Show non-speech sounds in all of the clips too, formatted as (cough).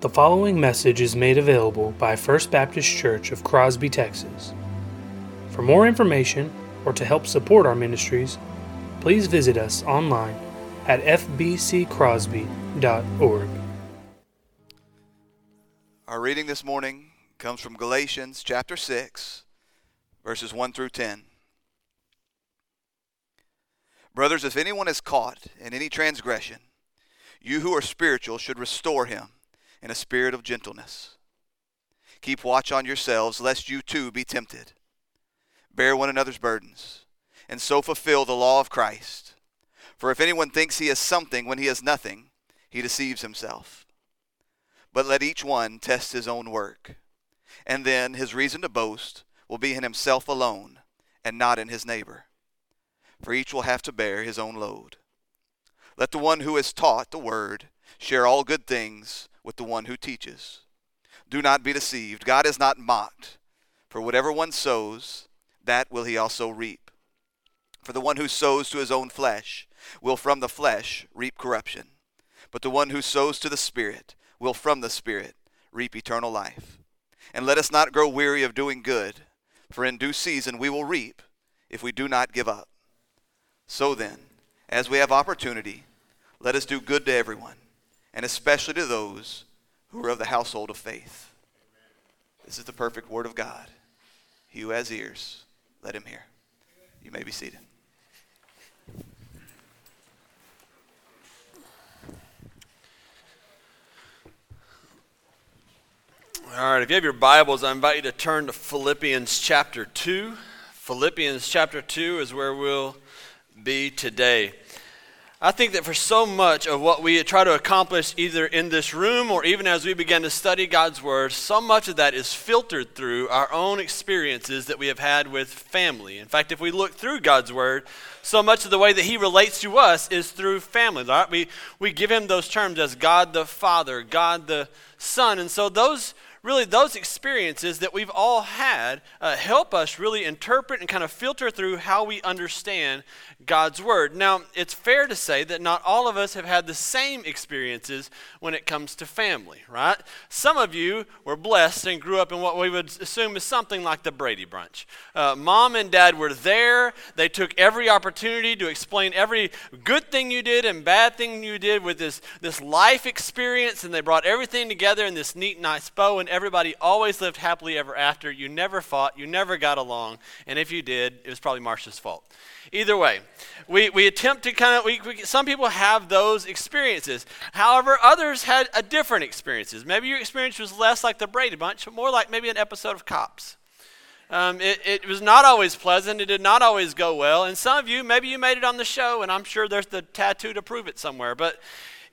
The following message is made available by First Baptist Church of Crosby, Texas. For more information or to help support our ministries, please visit us online at fbccrosby.org. Our reading this morning comes from Galatians chapter 6, verses 1 through 10. Brothers, if anyone is caught in any transgression, you who are spiritual should restore him in a spirit of gentleness. Keep watch on yourselves, lest you too be tempted. Bear one another's burdens, and so fulfill the law of Christ. For if anyone thinks he is something when he is nothing, he deceives himself. But let each one test his own work, and then his reason to boast will be in himself alone, and not in his neighbor. For each will have to bear his own load. Let the one who is taught the word share all good things with the one who teaches. Do not be deceived. God is not mocked. For whatever one sows, that will he also reap. For the one who sows to his own flesh will from the flesh reap corruption. But the one who sows to the Spirit will from the Spirit reap eternal life. And let us not grow weary of doing good, for in due season we will reap if we do not give up. So then, as we have opportunity, let us do good to everyone, and especially to those who are of the household of faith. This is the perfect word of God. He who has ears, let him hear. You may be seated. All right, if you have your Bibles, I invite you to turn to Philippians chapter 2. Philippians chapter 2 is where we'll be today. I think that for so much of what we try to accomplish, either in this room or even as we begin to study God's Word, so much of that is filtered through our own experiences that we have had with family. In fact, if we look through God's Word, so much of the way that He relates to us is through family. Right? We, we give Him those terms as God the Father, God the Son. And so those really those experiences that we've all had uh, help us really interpret and kind of filter through how we understand God's Word. Now, it's fair to say that not all of us have had the same experiences when it comes to family, right? Some of you were blessed and grew up in what we would assume is something like the Brady Bunch. Uh, Mom and Dad were there. They took every opportunity to explain every good thing you did and bad thing you did with this, this life experience, and they brought everything together in this neat, nice bow, and everybody always lived happily ever after. You never fought, you never got along, and if you did, it was probably Marcia's fault. Either way, we, we attempt to kind of, we, we, some people have those experiences. However, others had a different experiences. Maybe your experience was less like the Brady Bunch, more like maybe an episode of Cops. Um, it, it was not always pleasant. It did not always go well. And some of you, maybe you made it on the show, and I'm sure there's the tattoo to prove it somewhere. But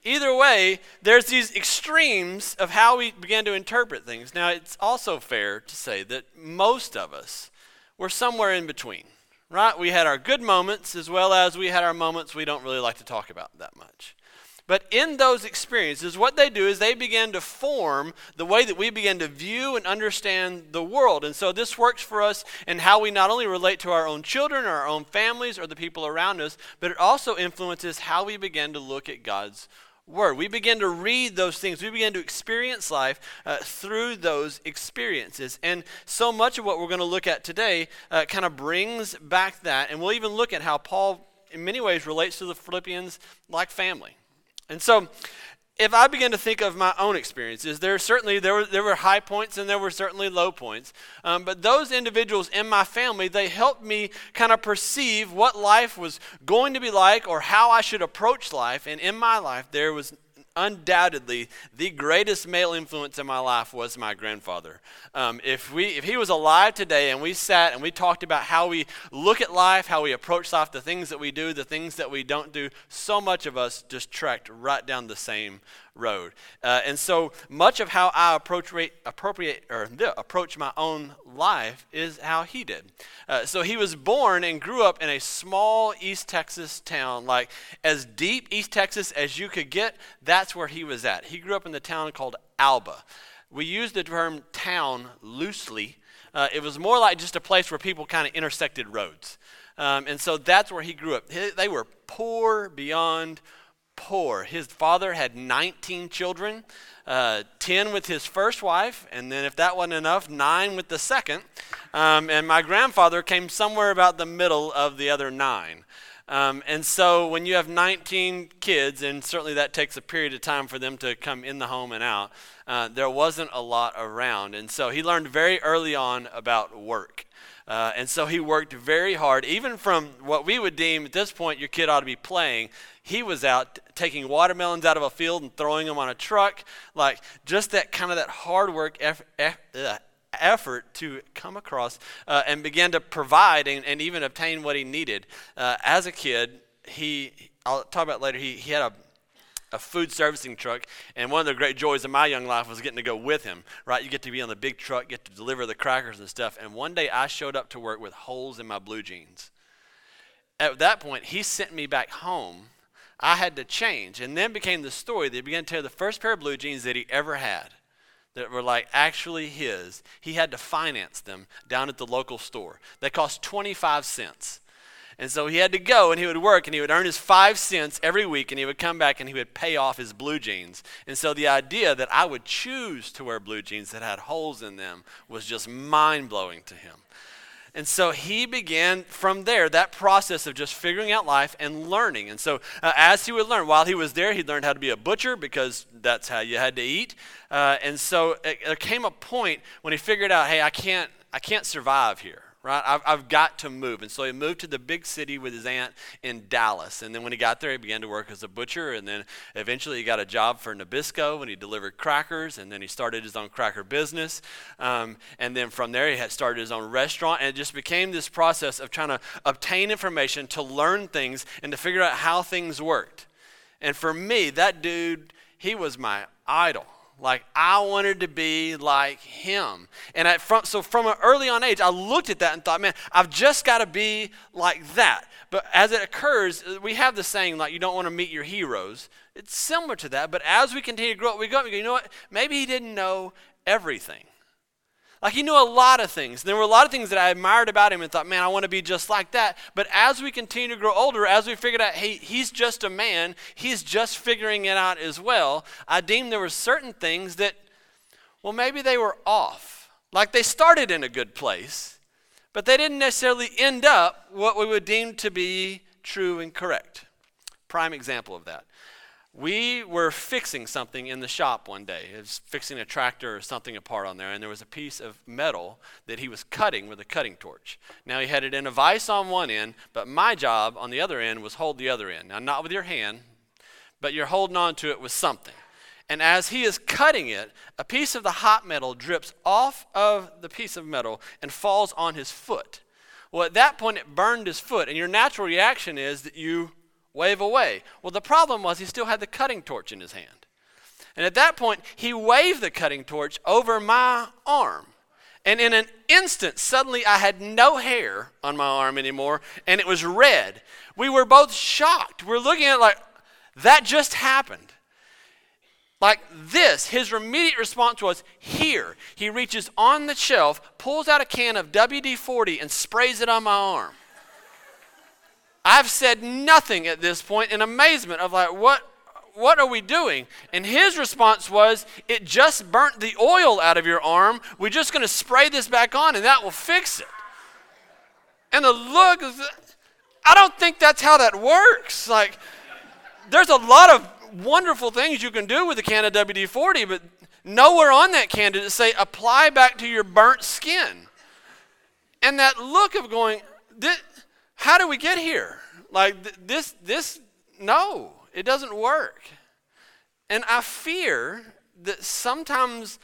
either way, there's these extremes of how we begin to interpret things. Now, it's also fair to say that most of us were somewhere in between right? We had our good moments as well as we had our moments we don't really like to talk about that much. But in those experiences, what they do is they begin to form the way that we begin to view and understand the world. And so this works for us in how we not only relate to our own children or our own families or the people around us, but it also influences how we begin to look at God's Word. We begin to read those things. We begin to experience life uh, through those experiences. And so much of what we're going to look at today uh, kind of brings back that. And we'll even look at how Paul, in many ways, relates to the Philippians like family. And so, if I begin to think of my own experiences, there certainly there were, there were high points and there were certainly low points. Um, but those individuals in my family, they helped me kind of perceive what life was going to be like or how I should approach life. And in my life, there was undoubtedly the greatest male influence in my life was my grandfather. Um, if we if he was alive today and we sat and we talked about how we look at life, how we approach life, the things that we do, the things that we don't do, so much of us just tracked right down the same road. Uh, and so much of how I appropriate, appropriate or approach my own life is how he did. Uh, so he was born and grew up in a small East Texas town, like as deep East Texas as you could get. That's where he was at. He grew up in the town called Alba. We use the term town loosely. Uh, it was more like just a place where people kind of intersected roads. Um, and so that's where he grew up. They were poor beyond poor. His father had 19 children, uh, 10 with his first wife, and then if that wasn't enough, nine with the second. Um, and my grandfather came somewhere about the middle of the other nine. Um, and so when you have 19 kids, and certainly that takes a period of time for them to come in the home and out, uh, there wasn't a lot around. And so he learned very early on about work. Uh, and so he worked very hard, even from what we would deem at this point your kid ought to be playing. He was out taking watermelons out of a field and throwing them on a truck, like just that kind of that hard work effort, effort to come across uh, and began to provide and, and, even obtain what he needed. Uh, as a kid, he, I'll talk about later, he, he had a a food servicing truck. And one of the great joys of my young life was getting to go with him, right? You get to be on the big truck, get to deliver the crackers and stuff. And one day I showed up to work with holes in my blue jeans. At that point, he sent me back home. I had to change. And then became the story that he began to tell the first pair of blue jeans that he ever had that were like actually his. He had to finance them down at the local store. They cost 25 cents. And so he had to go and he would work and he would earn his five cents every week and he would come back and he would pay off his blue jeans. And so the idea that I would choose to wear blue jeans that had holes in them was just mind blowing to him. And so he began from there that process of just figuring out life and learning. And so uh, as he would learn, while he was there, he learned how to be a butcher because that's how you had to eat. Uh, and so it, there came a point when he figured out, hey, I can't, I can't survive here right? I've, I've got to move. And so he moved to the big city with his aunt in Dallas. And then when he got there, he began to work as a butcher. And then eventually he got a job for Nabisco and he delivered crackers. And then he started his own cracker business. Um, and then from there, he had started his own restaurant. And it just became this process of trying to obtain information, to learn things, and to figure out how things worked. And for me, that dude, he was my idol. Like I wanted to be like him. And I, from, so from an early on age, I looked at that and thought, man, I've just got to be like that. But as it occurs, we have the saying like you don't want to meet your heroes. It's similar to that. But as we continue to grow up, we go, we go you know what? Maybe he didn't know everything. Like he knew a lot of things. There were a lot of things that I admired about him and thought, man, I want to be just like that. But as we continue to grow older, as we figured out, hey, he's just a man, he's just figuring it out as well, I deemed there were certain things that, well, maybe they were off. Like they started in a good place, but they didn't necessarily end up what we would deem to be true and correct. Prime example of that. We were fixing something in the shop one day. It was fixing a tractor or something apart on there, and there was a piece of metal that he was cutting with a cutting torch. Now he had it in a vise on one end, but my job on the other end was hold the other end. Now not with your hand, but you're holding on to it with something. And as he is cutting it, a piece of the hot metal drips off of the piece of metal and falls on his foot. Well, at that point, it burned his foot, and your natural reaction is that you wave away. Well, the problem was he still had the cutting torch in his hand. And at that point, he waved the cutting torch over my arm. And in an instant, suddenly I had no hair on my arm anymore, and it was red. We were both shocked. We're looking at like, that just happened. Like this, his immediate response was here. He reaches on the shelf, pulls out a can of WD 40, and sprays it on my arm. I've said nothing at this point in amazement of like, what, what are we doing? And his response was, it just burnt the oil out of your arm. We're just going to spray this back on and that will fix it. And the look, I don't think that's how that works. Like, there's a lot of wonderful things you can do with a can of WD 40, but nowhere on that can did it say apply back to your burnt skin. And that look of going, this, how do we get here? Like th- this, this, no, it doesn't work. And I fear that sometimes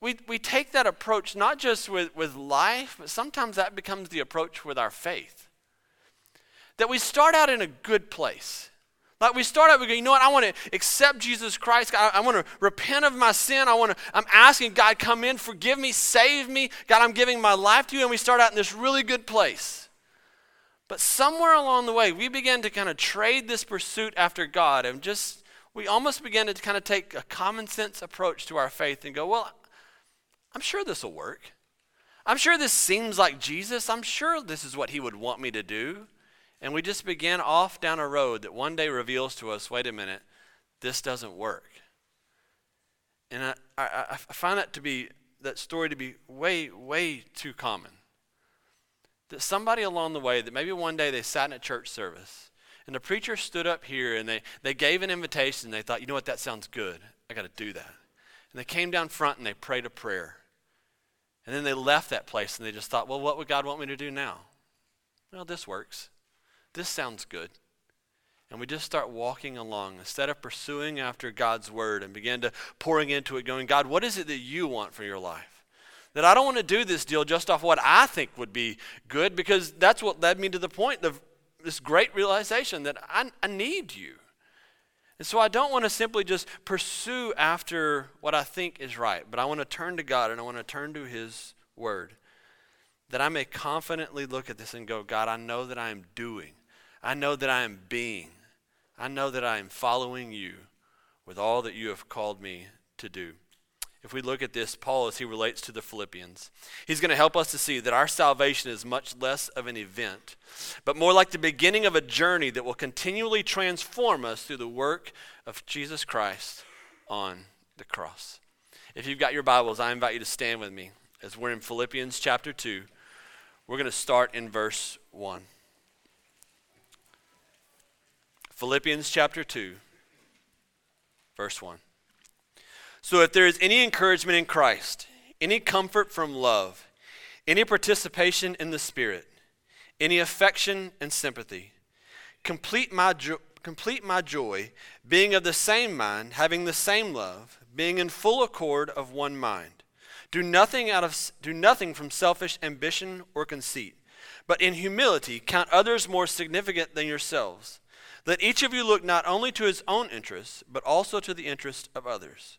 we, we take that approach not just with, with life, but sometimes that becomes the approach with our faith. That we start out in a good place. Like we start out, we go, you know what? I want to accept Jesus Christ. I, I want to repent of my sin. I want to, I'm asking God, come in, forgive me, save me. God, I'm giving my life to you. And we start out in this really good place. But somewhere along the way, we began to kind of trade this pursuit after God and just, we almost began to kind of take a common sense approach to our faith and go, well, I'm sure this will work. I'm sure this seems like Jesus. I'm sure this is what he would want me to do. And we just began off down a road that one day reveals to us wait a minute, this doesn't work. And I, I, I find that to be that story to be way, way too common. That somebody along the way, that maybe one day they sat in a church service and the preacher stood up here and they, they gave an invitation. And they thought, you know what, that sounds good. I got to do that. And they came down front and they prayed a prayer. And then they left that place and they just thought, well, what would God want me to do now? Well, this works. This sounds good. And we just start walking along instead of pursuing after God's word and begin to pouring into it, going, God, what is it that you want for your life? That I don't want to do this deal just off what I think would be good because that's what led me to the point of this great realization that I, I need you. And so I don't want to simply just pursue after what I think is right, but I want to turn to God and I want to turn to His Word. That I may confidently look at this and go, God, I know that I am doing, I know that I am being, I know that I am following you with all that you have called me to do if we look at this, Paul, as he relates to the Philippians, he's going to help us to see that our salvation is much less of an event, but more like the beginning of a journey that will continually transform us through the work of Jesus Christ on the cross. If you've got your Bibles, I invite you to stand with me as we're in Philippians chapter 2. We're going to start in verse 1. Philippians chapter 2, verse 1. So if there is any encouragement in Christ, any comfort from love, any participation in the Spirit, any affection and sympathy, complete my, jo- complete my joy, being of the same mind, having the same love, being in full accord of one mind. Do nothing, out of, do nothing from selfish ambition or conceit, but in humility count others more significant than yourselves. Let each of you look not only to his own interests, but also to the interest of others.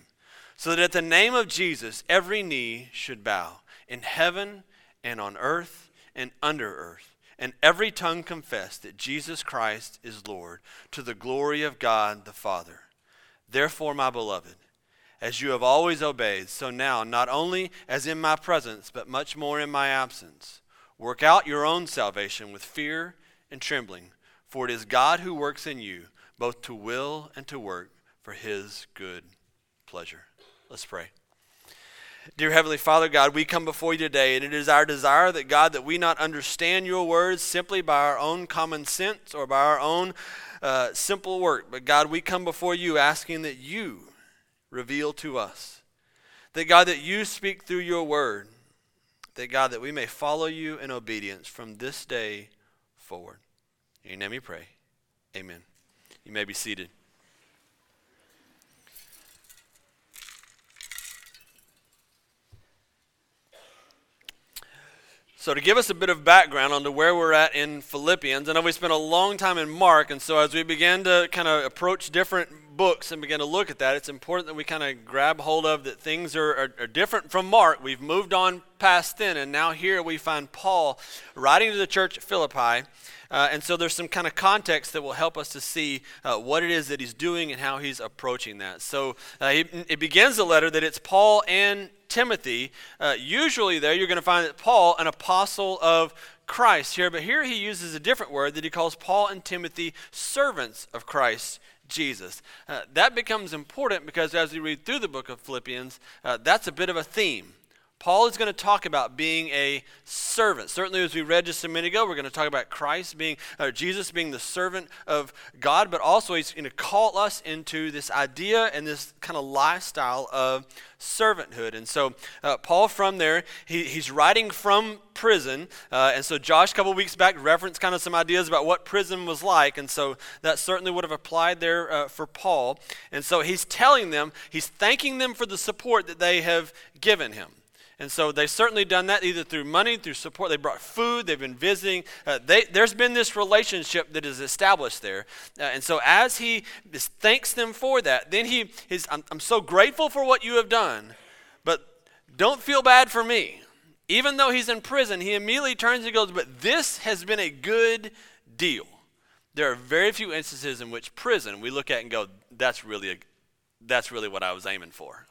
so that at the name of Jesus every knee should bow in heaven and on earth and under earth, and every tongue confess that Jesus Christ is Lord, to the glory of God the Father. Therefore, my beloved, as you have always obeyed, so now, not only as in my presence, but much more in my absence, work out your own salvation with fear and trembling, for it is God who works in you, both to will and to work for his good pleasure. Let's pray. Dear Heavenly Father, God, we come before you today, and it is our desire that, God, that we not understand your words simply by our own common sense or by our own uh, simple work, but God, we come before you asking that you reveal to us. That, God, that you speak through your word. That, God, that we may follow you in obedience from this day forward. In your name we pray. Amen. You may be seated. So, to give us a bit of background onto where we're at in Philippians, I know we spent a long time in Mark, and so as we began to kind of approach different books and begin to look at that, it's important that we kind of grab hold of that things are, are, are, different from Mark. We've moved on past then, and now here we find Paul writing to the church at Philippi. Uh, and so there's some kind of context that will help us to see uh, what it is that he's doing and how he's approaching that. So uh, he, it begins the letter that it's Paul and Timothy. Uh, usually, there, you're going to find that Paul, an apostle of Christ here, but here he uses a different word that he calls Paul and Timothy servants of Christ Jesus. Uh, that becomes important because as we read through the book of Philippians, uh, that's a bit of a theme. Paul is going to talk about being a servant. Certainly, as we read just a minute ago, we're going to talk about Christ being, or Jesus being the servant of God, but also he's going to call us into this idea and this kind of lifestyle of servanthood. And so, uh, Paul, from there, he, he's writing from prison. Uh, and so, Josh, a couple weeks back, referenced kind of some ideas about what prison was like. And so, that certainly would have applied there uh, for Paul. And so, he's telling them, he's thanking them for the support that they have given him. And so they've certainly done that either through money, through support. They brought food, they've been visiting. Uh, they, there's been this relationship that is established there. Uh, and so as he thanks them for that, then he is, I'm, I'm so grateful for what you have done, but don't feel bad for me. Even though he's in prison, he immediately turns and goes, But this has been a good deal. There are very few instances in which prison we look at and go, That's really, a, that's really what I was aiming for.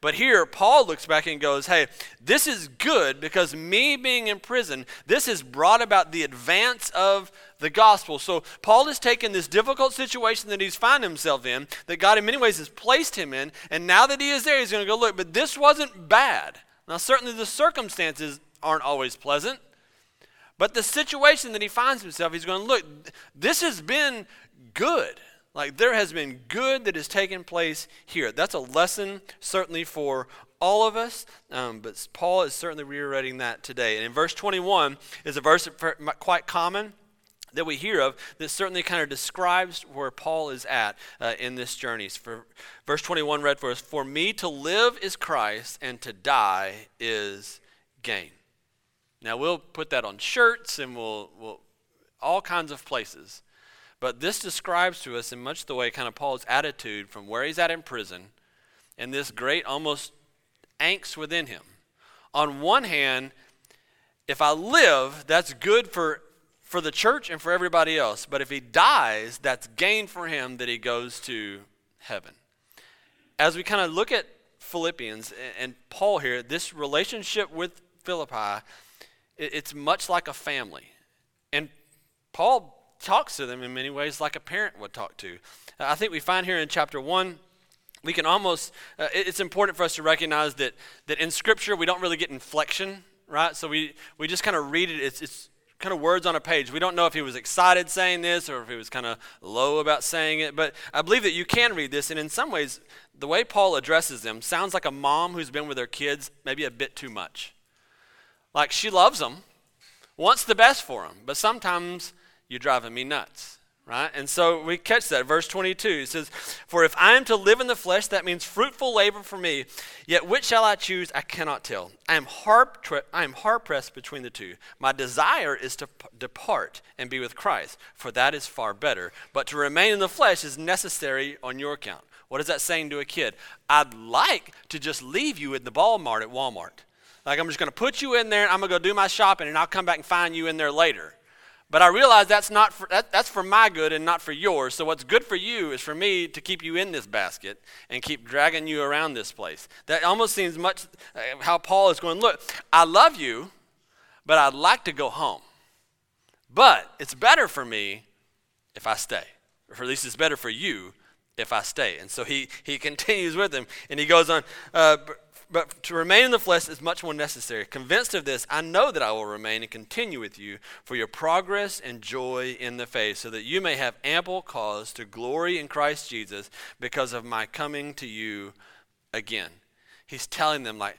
But here, Paul looks back and goes, Hey, this is good because me being in prison, this has brought about the advance of the gospel. So Paul has taken this difficult situation that he's found himself in, that God in many ways has placed him in, and now that he is there, he's going to go, Look, but this wasn't bad. Now, certainly the circumstances aren't always pleasant, but the situation that he finds himself, he's going look, this has been good. Like there has been good that has taken place here. That's a lesson, certainly, for all of us, um, but Paul is certainly reiterating that today. And in verse 21 is a verse quite common that we hear of that certainly kind of describes where Paul is at uh, in this journey. For verse 21 read for us, "For me to live is Christ and to die is gain." Now we'll put that on shirts and we'll, we'll all kinds of places. But this describes to us in much the way kind of Paul's attitude from where he's at in prison and this great almost angst within him. On one hand, if I live, that's good for for the church and for everybody else. But if he dies, that's gain for him that he goes to heaven. As we kind of look at Philippians and Paul here, this relationship with Philippi, it's much like a family. And Paul talks to them in many ways like a parent would talk to. I think we find here in chapter 1 we can almost uh, it's important for us to recognize that that in scripture we don't really get inflection right so we we just kind of read it it's, it's kind of words on a page. We don't know if he was excited saying this or if he was kind of low about saying it, but I believe that you can read this. And in some ways, the way Paul addresses them sounds like a mom who's been with her kids maybe a bit too much. Like she loves them, wants the best for them, but sometimes you're driving me nuts right? And so we catch that. Verse 22 it says, For if I am to live in the flesh, that means fruitful labor for me. Yet which shall I choose? I cannot tell. I am hard, I am hard pressed between the two. My desire is to p- depart and be with Christ, for that is far better. But to remain in the flesh is necessary on your account. What is that saying to a kid? I'd like to just leave you in the Walmart at Walmart. Like I'm just going to put you in there, and I'm going to go do my shopping, and I'll come back and find you in there later. But I realize that's not for, that, that's for my good and not for yours. So what's good for you is for me to keep you in this basket and keep dragging you around this place. That almost seems much uh, how Paul is going. Look, I love you, but I'd like to go home. But it's better for me if I stay, or at least it's better for you if I stay. And so he he (laughs) continues with him, and he goes on. Uh, but to remain in the flesh is much more necessary. Convinced of this, I know that I will remain and continue with you for your progress and joy in the faith, so that you may have ample cause to glory in Christ Jesus because of my coming to you again. He's telling them, like,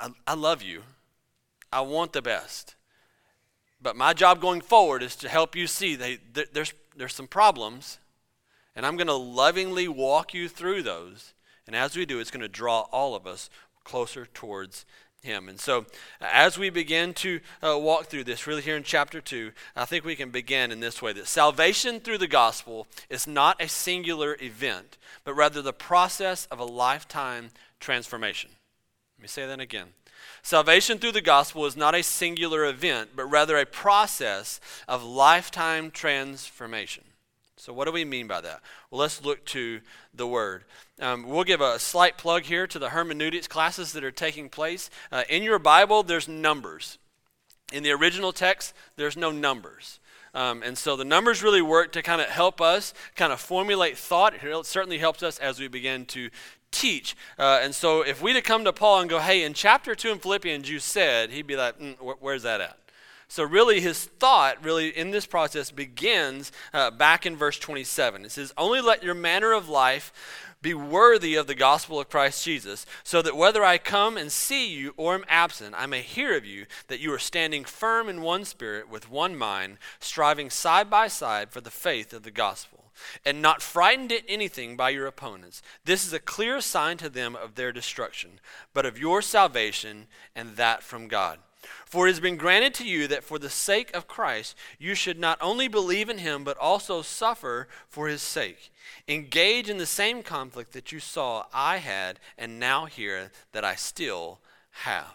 I, I love you. I want the best. But my job going forward is to help you see that there's, there's some problems, and I'm going to lovingly walk you through those and as we do, it's going to draw all of us closer towards him. And so, as we begin to uh, walk through this, really here in chapter 2, I think we can begin in this way that salvation through the gospel is not a singular event, but rather the process of a lifetime transformation. Let me say that again. Salvation through the gospel is not a singular event, but rather a process of lifetime transformation. So, what do we mean by that? Well, let's look to the Word. Um, we'll give a slight plug here to the hermeneutics classes that are taking place. Uh, in your Bible, there's numbers. In the original text, there's no numbers. Um, and so the numbers really work to kind of help us kind of formulate thought. It certainly helps us as we begin to teach. Uh, and so if we'd have come to Paul and go, hey, in chapter 2 in Philippians, you said, he'd be like, mm, wh- where's that at? So, really, his thought, really, in this process begins uh, back in verse 27. It says, Only let your manner of life be worthy of the gospel of Christ Jesus, so that whether I come and see you or am absent, I may hear of you that you are standing firm in one spirit with one mind, striving side by side for the faith of the gospel, and not frightened at anything by your opponents. This is a clear sign to them of their destruction, but of your salvation, and that from God. For it has been granted to you that for the sake of Christ you should not only believe in him, but also suffer for his sake. Engage in the same conflict that you saw I had, and now hear that I still have.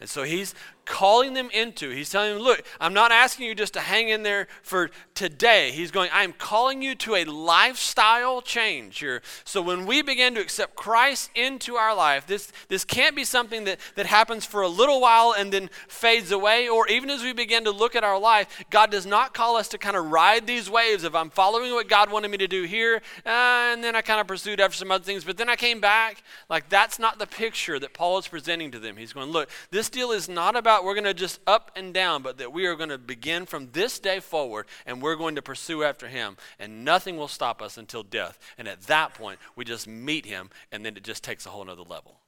And so he's calling them into. He's telling them, look, I'm not asking you just to hang in there for today. He's going, I'm calling you to a lifestyle change here. So when we begin to accept Christ into our life, this, this can't be something that, that happens for a little while and then fades away. Or even as we begin to look at our life, God does not call us to kind of ride these waves of I'm following what God wanted me to do here, uh, and then I kind of pursued after some other things, but then I came back. Like that's not the picture that Paul is presenting to them. He's going, look, this deal is not about we're going to just up and down, but that we are going to begin from this day forward and we're going to pursue after him. And nothing will stop us until death. And at that point, we just meet him and then it just takes a whole other level.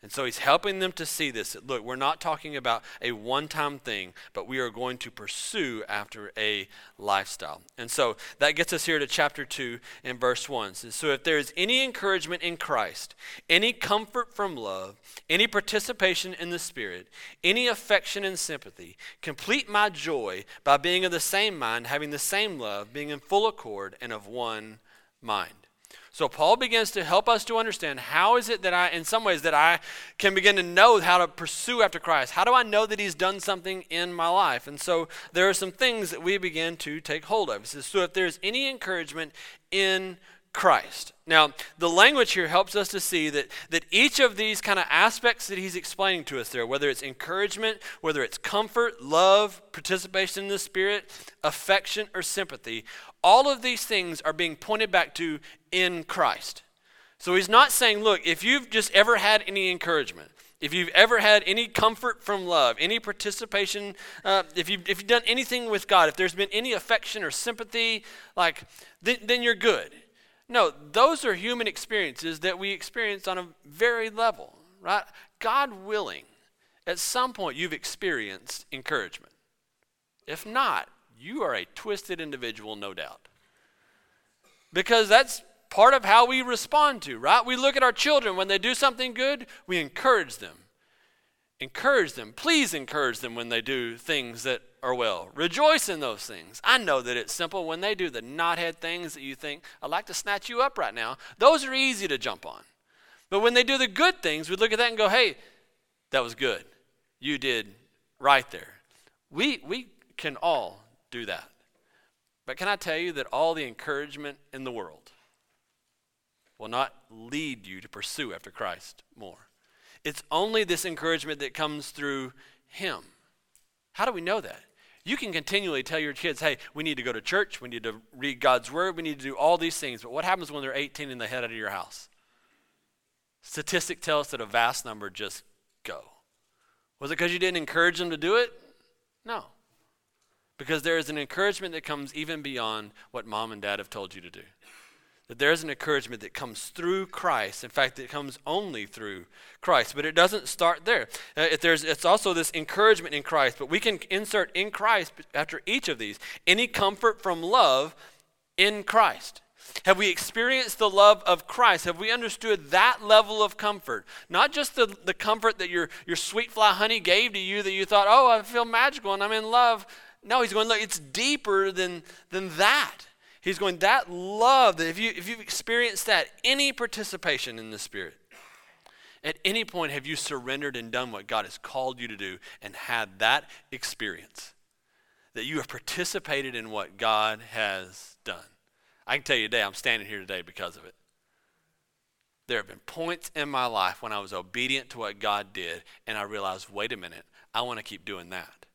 And so he's helping them to see this. Look, we're not talking about a one time thing, but we are going to pursue after a lifestyle. And so that gets us here to chapter 2 and verse 1. So if there is any encouragement in Christ, any comfort from love, any participation in the Spirit, any affection and sympathy, complete my joy by being of the same mind, having the same love, being in full accord, and of one mind. So Paul begins to help us to understand how is it that I, in some ways, that I can begin to know how to pursue after Christ. How do I know that He's done something in my life? And so there are some things that we begin to take hold of. Says, so if there's any encouragement in Christ. Now, the language here helps us to see that, that each of these kind of aspects that he's explaining to us there, whether it's encouragement, whether it's comfort, love, participation in the Spirit, affection, or sympathy, all of these things are being pointed back to in Christ. So he's not saying, look, if you've just ever had any encouragement, if you've ever had any comfort from love, any participation, uh, if, you've, if you've done anything with God, if there's been any affection or sympathy, like, then, then you're good. No, those are human experiences that we experience on a very level, right? God willing, at some point you've experienced encouragement. If not, you are a twisted individual, no doubt. Because that's part of how we respond to, right? We look at our children when they do something good, we encourage them. Encourage them. Please encourage them when they do things that are well. Rejoice in those things. I know that it's simple when they do the knothead things that you think, I'd like to snatch you up right now. Those are easy to jump on. But when they do the good things, we look at that and go, hey, that was good. You did right there. We, we can all do that. But can I tell you that all the encouragement in the world will not lead you to pursue after Christ more? It's only this encouragement that comes through Him. How do we know that? You can continually tell your kids, hey, we need to go to church, we need to read God's Word, we need to do all these things. But what happens when they're 18 and they head out of your house? Statistics tell us that a vast number just go. Was it because you didn't encourage them to do it? No. Because there is an encouragement that comes even beyond what mom and dad have told you to do that there's an encouragement that comes through Christ. In fact, it comes only through Christ. But it doesn't start there. Uh, if there's, it's also this encouragement in Christ. But we can insert in Christ after each of these any comfort from love in Christ. Have we experienced the love of Christ? Have we understood that level of comfort? Not just the, the comfort that your, your sweet fly honey gave to you that you thought, oh, I feel magical and I'm in love. No, he's going, look, it's deeper than, than that. He's going, that love, that if, you, if you've experienced that, any participation in the Spirit, at any point have you surrendered and done what God has called you to do and had that experience? That you have participated in what God has done. I can tell you today, I'm standing here today because of it. There have been points in my life when I was obedient to what God did, and I realized, wait a minute, I want to keep doing that.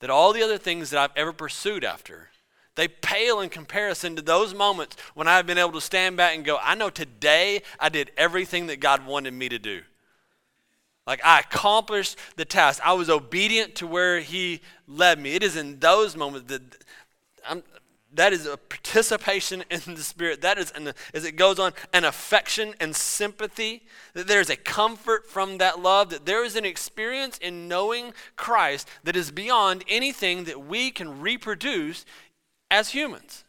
That all the other things that I've ever pursued after, they pale in comparison to those moments when I've been able to stand back and go, I know today I did everything that God wanted me to do. Like I accomplished the task. I was obedient to where He led me. It is in those moments that I'm, that is a participation (laughs) in the Spirit. That is, an, as it goes on, an affection and sympathy. That there's a comfort from that love. That there is an experience in knowing Christ that is beyond anything that we can reproduce as humans.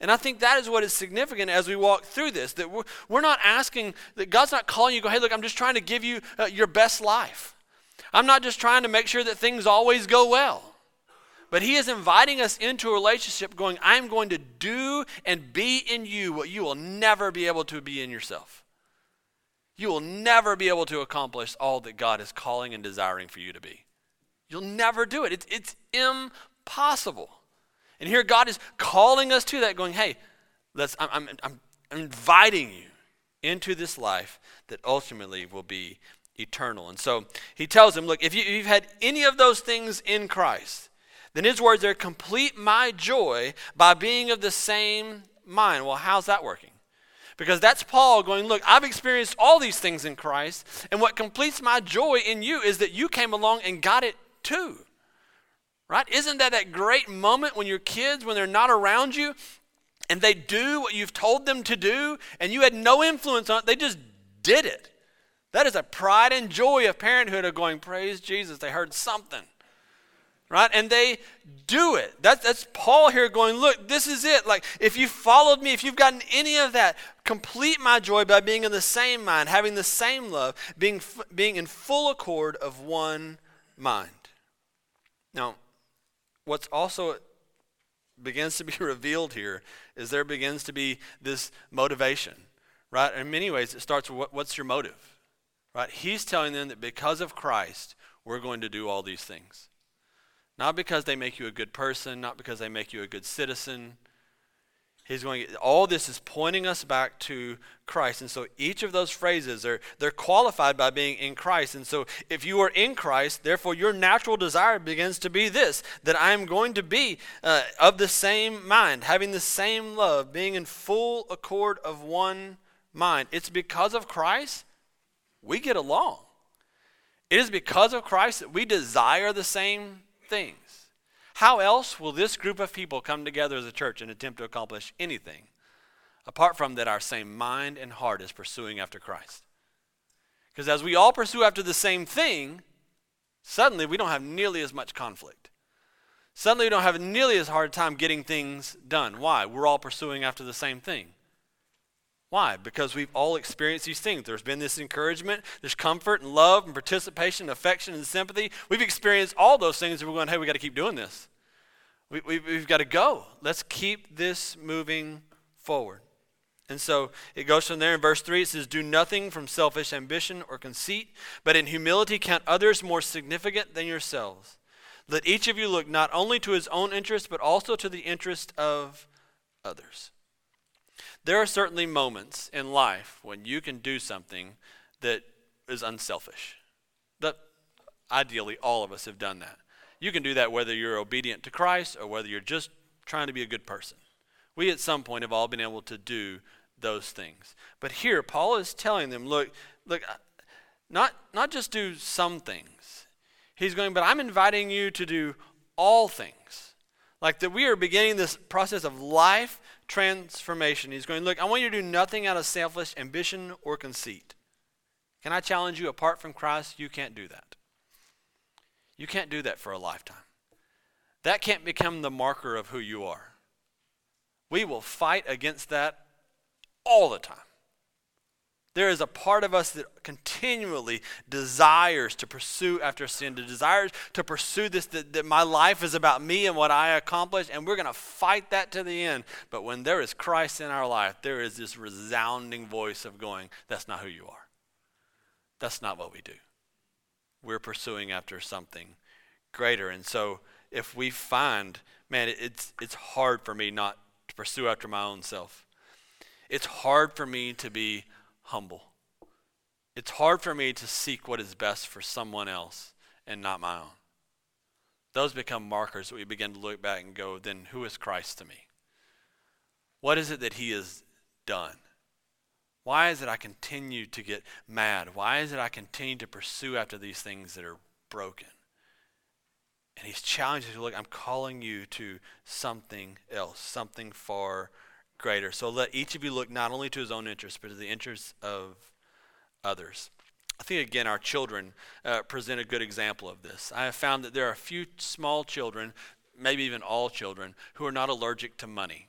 And I think that is what is significant as we walk through this that we're, we're not asking, that God's not calling you, go, hey, look, I'm just trying to give you uh, your best life. I'm not just trying to make sure that things always go well. But He is inviting us into a relationship, going, I'm going to do and be in you what you will never be able to be in yourself. You will never be able to accomplish all that God is calling and desiring for you to be. You'll never do it. It's, it's impossible. And here God is calling us to that, going, hey, let's, I'm, I'm, I'm, inviting you into this life that ultimately will be eternal. And so he tells him, look, if, you, if you've had any of those things in Christ, then his words are complete my joy by being of the same mind. Well, how's that working? Because that's Paul going, Look, I've experienced all these things in Christ, and what completes my joy in you is that you came along and got it too. Right? Isn't that that great moment when your kids, when they're not around you, and they do what you've told them to do, and you had no influence on it, they just did it. That is a pride and joy of parenthood of going, Praise Jesus, they heard something right? And they do it. That's, that's Paul here going, look, this is it. Like, if you followed me, if you've gotten any of that, complete my joy by being in the same mind, having the same love, being, being in full accord of one mind. Now, what's also begins to be (laughs) revealed here is there begins to be this motivation, right? In many ways, it starts with what, what's your motive, right? He's telling them that because of Christ, we're going to do all these things. Not because they make you a good person, not because they make you a good citizen. He's going all this is pointing us back to Christ. And so each of those phrases are they're qualified by being in Christ. And so if you are in Christ, therefore your natural desire begins to be this that I am going to be uh, of the same mind, having the same love, being in full accord of one mind. It's because of Christ we get along. It is because of Christ that we desire the same things. How else will this group of people come together as a church and attempt to accomplish anything apart from that our same mind and heart is pursuing after Christ? Because as we all pursue after the same thing, suddenly we don't have nearly as much conflict. Suddenly we don't have nearly as hard time getting things done. Why? We're all pursuing after the same thing. Why? Because we've all experienced these things. There's been this encouragement, there's comfort and love and participation, affection and sympathy. We've experienced all those things, and we're going, hey, we've got to keep doing this. We, we, we've got to go. Let's keep this moving forward. And so it goes from there in verse 3 it says, Do nothing from selfish ambition or conceit, but in humility count others more significant than yourselves. Let each of you look not only to his own interest, but also to the interest of others. There are certainly moments in life when you can do something that is unselfish. That ideally all of us have done that. You can do that whether you're obedient to Christ or whether you're just trying to be a good person. We at some point have all been able to do those things. But here Paul is telling them, look, look, not not just do some things. He's going, but I'm inviting you to do all things. Like that we are beginning this process of life transformation. He's going, Look, I want you to do nothing out of selfish ambition or conceit. Can I challenge you, apart from Christ, you can't do that. You can't do that for a lifetime. That can't become the marker of who you are. We will fight against that all the time. There is a part of us that continually desires to pursue after sin, to desires to pursue this, that, that my life is about me and what I accomplish, and we're going to fight that to the end. But when there is Christ in our life, there is this resounding voice of going, That's not who you are. That's not what we do. We're pursuing after something greater. And so if we find, man, it's, it's hard for me not to pursue after my own self, it's hard for me to be humble. It's hard for me to seek what is best for someone else and not my own. Those become markers that we begin to look back and go, then who is Christ to me? What is it that he has done? Why is it I continue to get mad? Why is it I continue to pursue after these things that are broken? And he's challenging you, look, I'm calling you to something else, something far greater. So let each of you look not only to his own interests, but to the interests of others. I think, again, our children uh, present a good example of this. I have found that there are a few small children, maybe even all children, who are not allergic to money.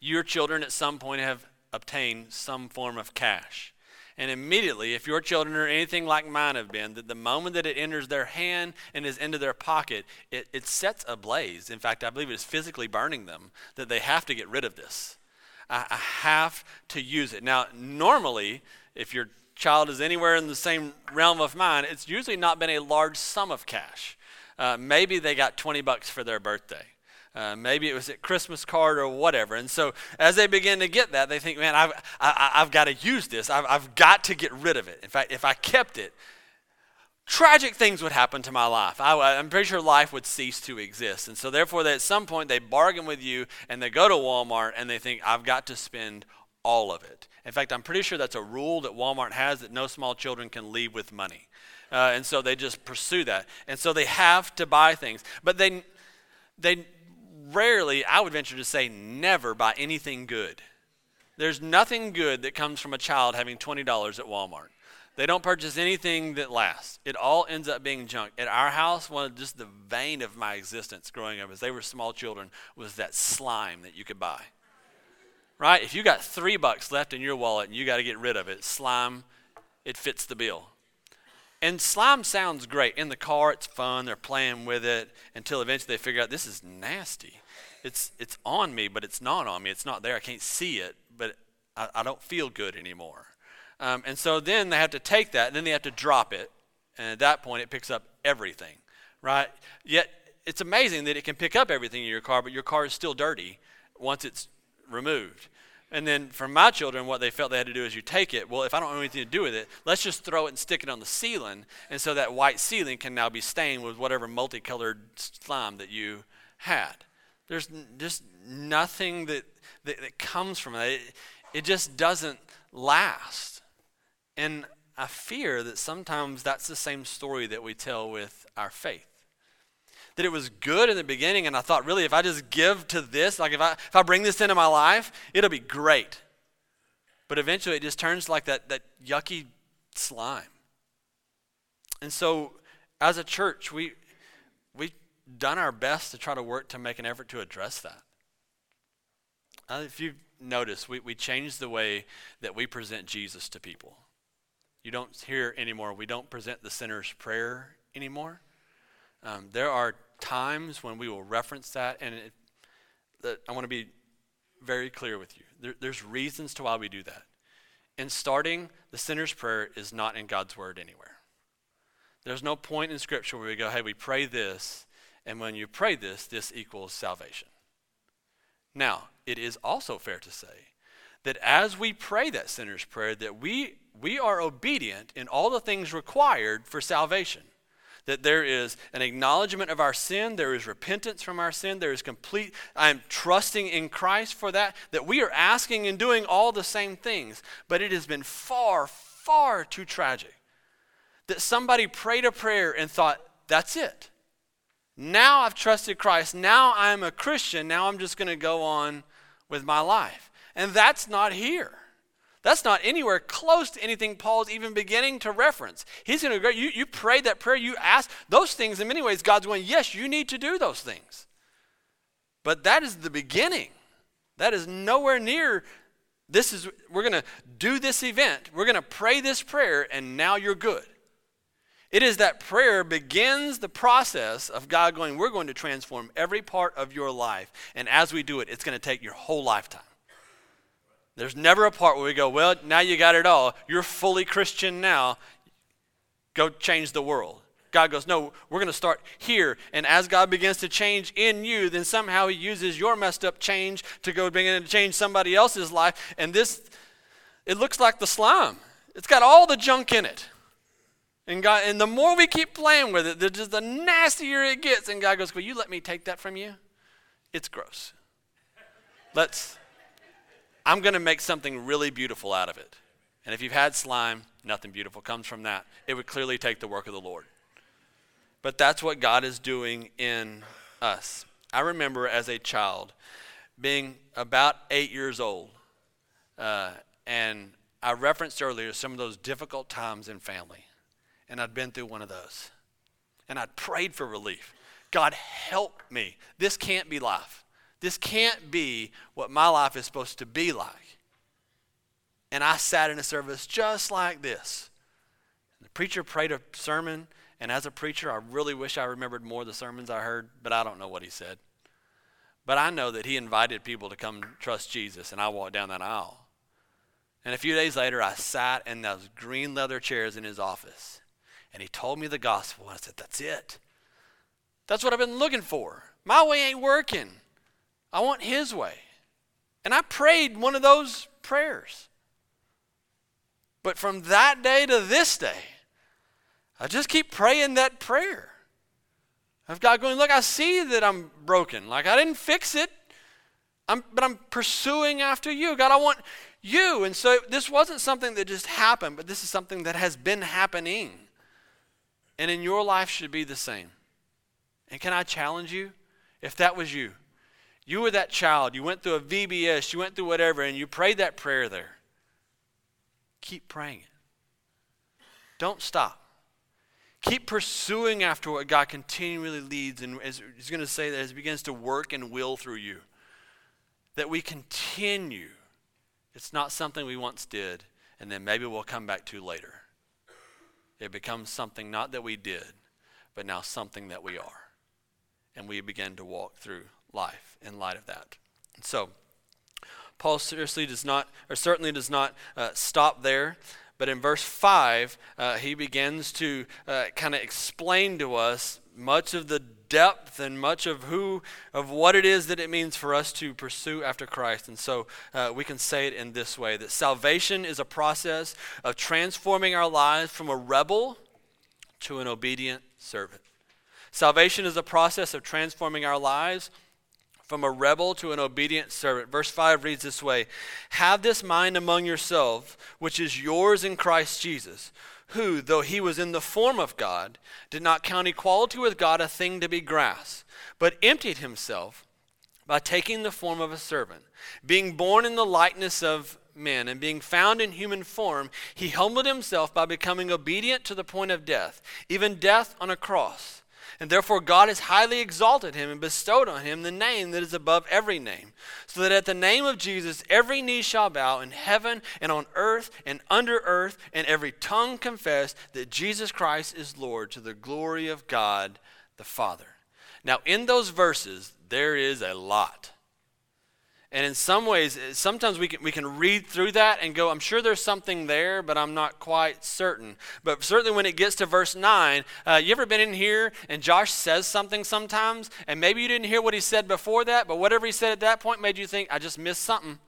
your children at some point have obtained some form of cash. And immediately, if your children are anything like mine have been, that the moment that it enters their hand and is into their pocket, it, it sets ablaze. In fact, I believe it is physically burning them, that they have to get rid of this. I, I have to use it. Now, normally, if your child is anywhere in the same realm of mine, it's usually not been a large sum of cash. Uh, maybe they got 20 bucks for their birthday. Uh, maybe it was a Christmas card or whatever. And so as they begin to get that, they think, man, I've, I, have got to use this. I've, I've got to get rid of it. In fact, if I kept it, tragic things would happen to my life. I, am pretty sure life would cease to exist. And so therefore, at some point, they bargain with you and they go to Walmart and they think, I've got to spend all of it. In fact, I'm pretty sure that's a rule that Walmart has that no small children can leave with money. Uh, and so they just pursue that. And so they have to buy things. But they, they rarely, I would venture to say, never buy anything good. There's nothing good that comes from a child having $20 at Walmart. They don't purchase anything that lasts. It all ends up being junk. At our house, one of just the vein of my existence growing up as they were small children was that slime that you could buy. Right? If you got three bucks left in your wallet and you got to get rid of it, slime, it fits the bill. And slime sounds great. In the car, it's fun. They're playing with it until eventually they figure out this is nasty. It's, it's on me, but it's not on me. It's not there. I can't see it, but I, I don't feel good anymore. Um, and so then they have to take that, and then they have to drop it. And at that point, it picks up everything, right? Yet it's amazing that it can pick up everything in your car, but your car is still dirty once it's removed. And then for my children, what they felt they had to do is you take it. Well, if I don't have anything to do with it, let's just throw it and stick it on the ceiling. And so that white ceiling can now be stained with whatever multicolored slime that you had. There's just nothing that, that, that comes from it. it. It just doesn't last. And I fear that sometimes that's the same story that we tell with our faith that it was good in the beginning, and I thought, really, if I just give to this, like if I, if I bring this into my life, it'll be great. But eventually it just turns like that, that yucky slime. And so, as a church, we, we've done our best to try to work to make an effort to address that. Uh, if you've noticed, we, we changed the way that we present Jesus to people. You don't hear anymore, we don't present the sinner's prayer anymore. Um, there are times when we will reference that, and it, that I want to be very clear with you. There, there's reasons to why we do that. In starting, the sinner's prayer is not in God's word anywhere. There's no point in Scripture where we go, hey, we pray this, and when you pray this, this equals salvation. Now, it is also fair to say that as we pray that sinner's prayer, that we, we are obedient in all the things required for salvation that there is an acknowledgement of our sin, there is repentance from our sin, there is complete, I am trusting in Christ for that, that we are asking and doing all the same things. But it has been far, far too tragic that somebody prayed a prayer and thought, that's it. Now I've trusted Christ. Now I'm a Christian. Now I'm just going to go on with my life. And that's not here. That's not anywhere close to anything Paul's even beginning to reference. He's going to go, you, you prayed that prayer, you asked those things. In many ways, God's going, yes, you need to do those things. But that is the beginning. That is nowhere near this is we're going to do this event. We're going to pray this prayer and now you're good. It is that prayer begins the process of God going, we're going to transform every part of your life. And as we do it, it's going to take your whole lifetime. There's never a part where we go, well, now you got it all. You're fully Christian now. Go change the world. God goes, no, we're going to start here. And as God begins to change in you, then somehow He uses your messed up change to go begin to change somebody else's life. And this, it looks like the slime. It's got all the junk in it. And God, and the more we keep playing with it, the, just the nastier it gets. And God goes, Will you let me take that from you? It's gross. Let's I'm going to make something really beautiful out of it. And if you've had slime, nothing beautiful comes from that. It would clearly take the work of the Lord. But that's what God is doing in us. I remember as a child being about eight years old, uh, and I referenced earlier some of those difficult times in family, and I'd been through one of those. And I'd prayed for relief. God, help me. This can't be life. This can't be what my life is supposed to be like. And I sat in a service just like this. The preacher prayed a sermon, and as a preacher, I really wish I remembered more of the sermons I heard, but I don't know what he said. But I know that he invited people to come trust Jesus, and I walked down that aisle. And a few days later, I sat in those green leather chairs in his office, and he told me the gospel, and I said, That's it. That's what I've been looking for. My way ain't working. I want his way. And I prayed one of those prayers. But from that day to this day, I just keep praying that prayer of God going, Look, I see that I'm broken. Like I didn't fix it, I'm, but I'm pursuing after you. God, I want you. And so this wasn't something that just happened, but this is something that has been happening. And in your life should be the same. And can I challenge you? If that was you, you were that child, you went through a VBS, you went through whatever, and you prayed that prayer there. Keep praying it. Don't stop. Keep pursuing after what God continually leads, and as He's going to say that as He begins to work and will through you, that we continue. It's not something we once did, and then maybe we'll come back to later. It becomes something not that we did, but now something that we are. And we begin to walk through life in light of that. So, Paul seriously does not, or certainly does not uh, stop there. But in verse 5, uh, he begins to uh, kind of explain to us much of the depth and much of who, of what it is that it means for us to pursue after Christ. And so uh, we can say it in this way that salvation is a process of transforming our lives from a rebel to an obedient servant. Salvation is a process of transforming our lives from a rebel to an obedient servant. Verse 5 reads this way Have this mind among yourselves, which is yours in Christ Jesus, who, though he was in the form of God, did not count equality with God a thing to be grasped, but emptied himself by taking the form of a servant. Being born in the likeness of men and being found in human form, he humbled himself by becoming obedient to the point of death, even death on a cross. And therefore, God has highly exalted him and bestowed on him the name that is above every name, so that at the name of Jesus every knee shall bow in heaven and on earth and under earth, and every tongue confess that Jesus Christ is Lord to the glory of God the Father. Now, in those verses, there is a lot. And in some ways, eh, sometimes we can, we can read through that and go, I'm sure there's something there, but I'm not quite certain. But certainly when it gets to verse 9, uh, you ever been in here and Josh says something sometimes, and maybe you didn't hear what he said before that, but whatever he said at that point made you think, I just missed something.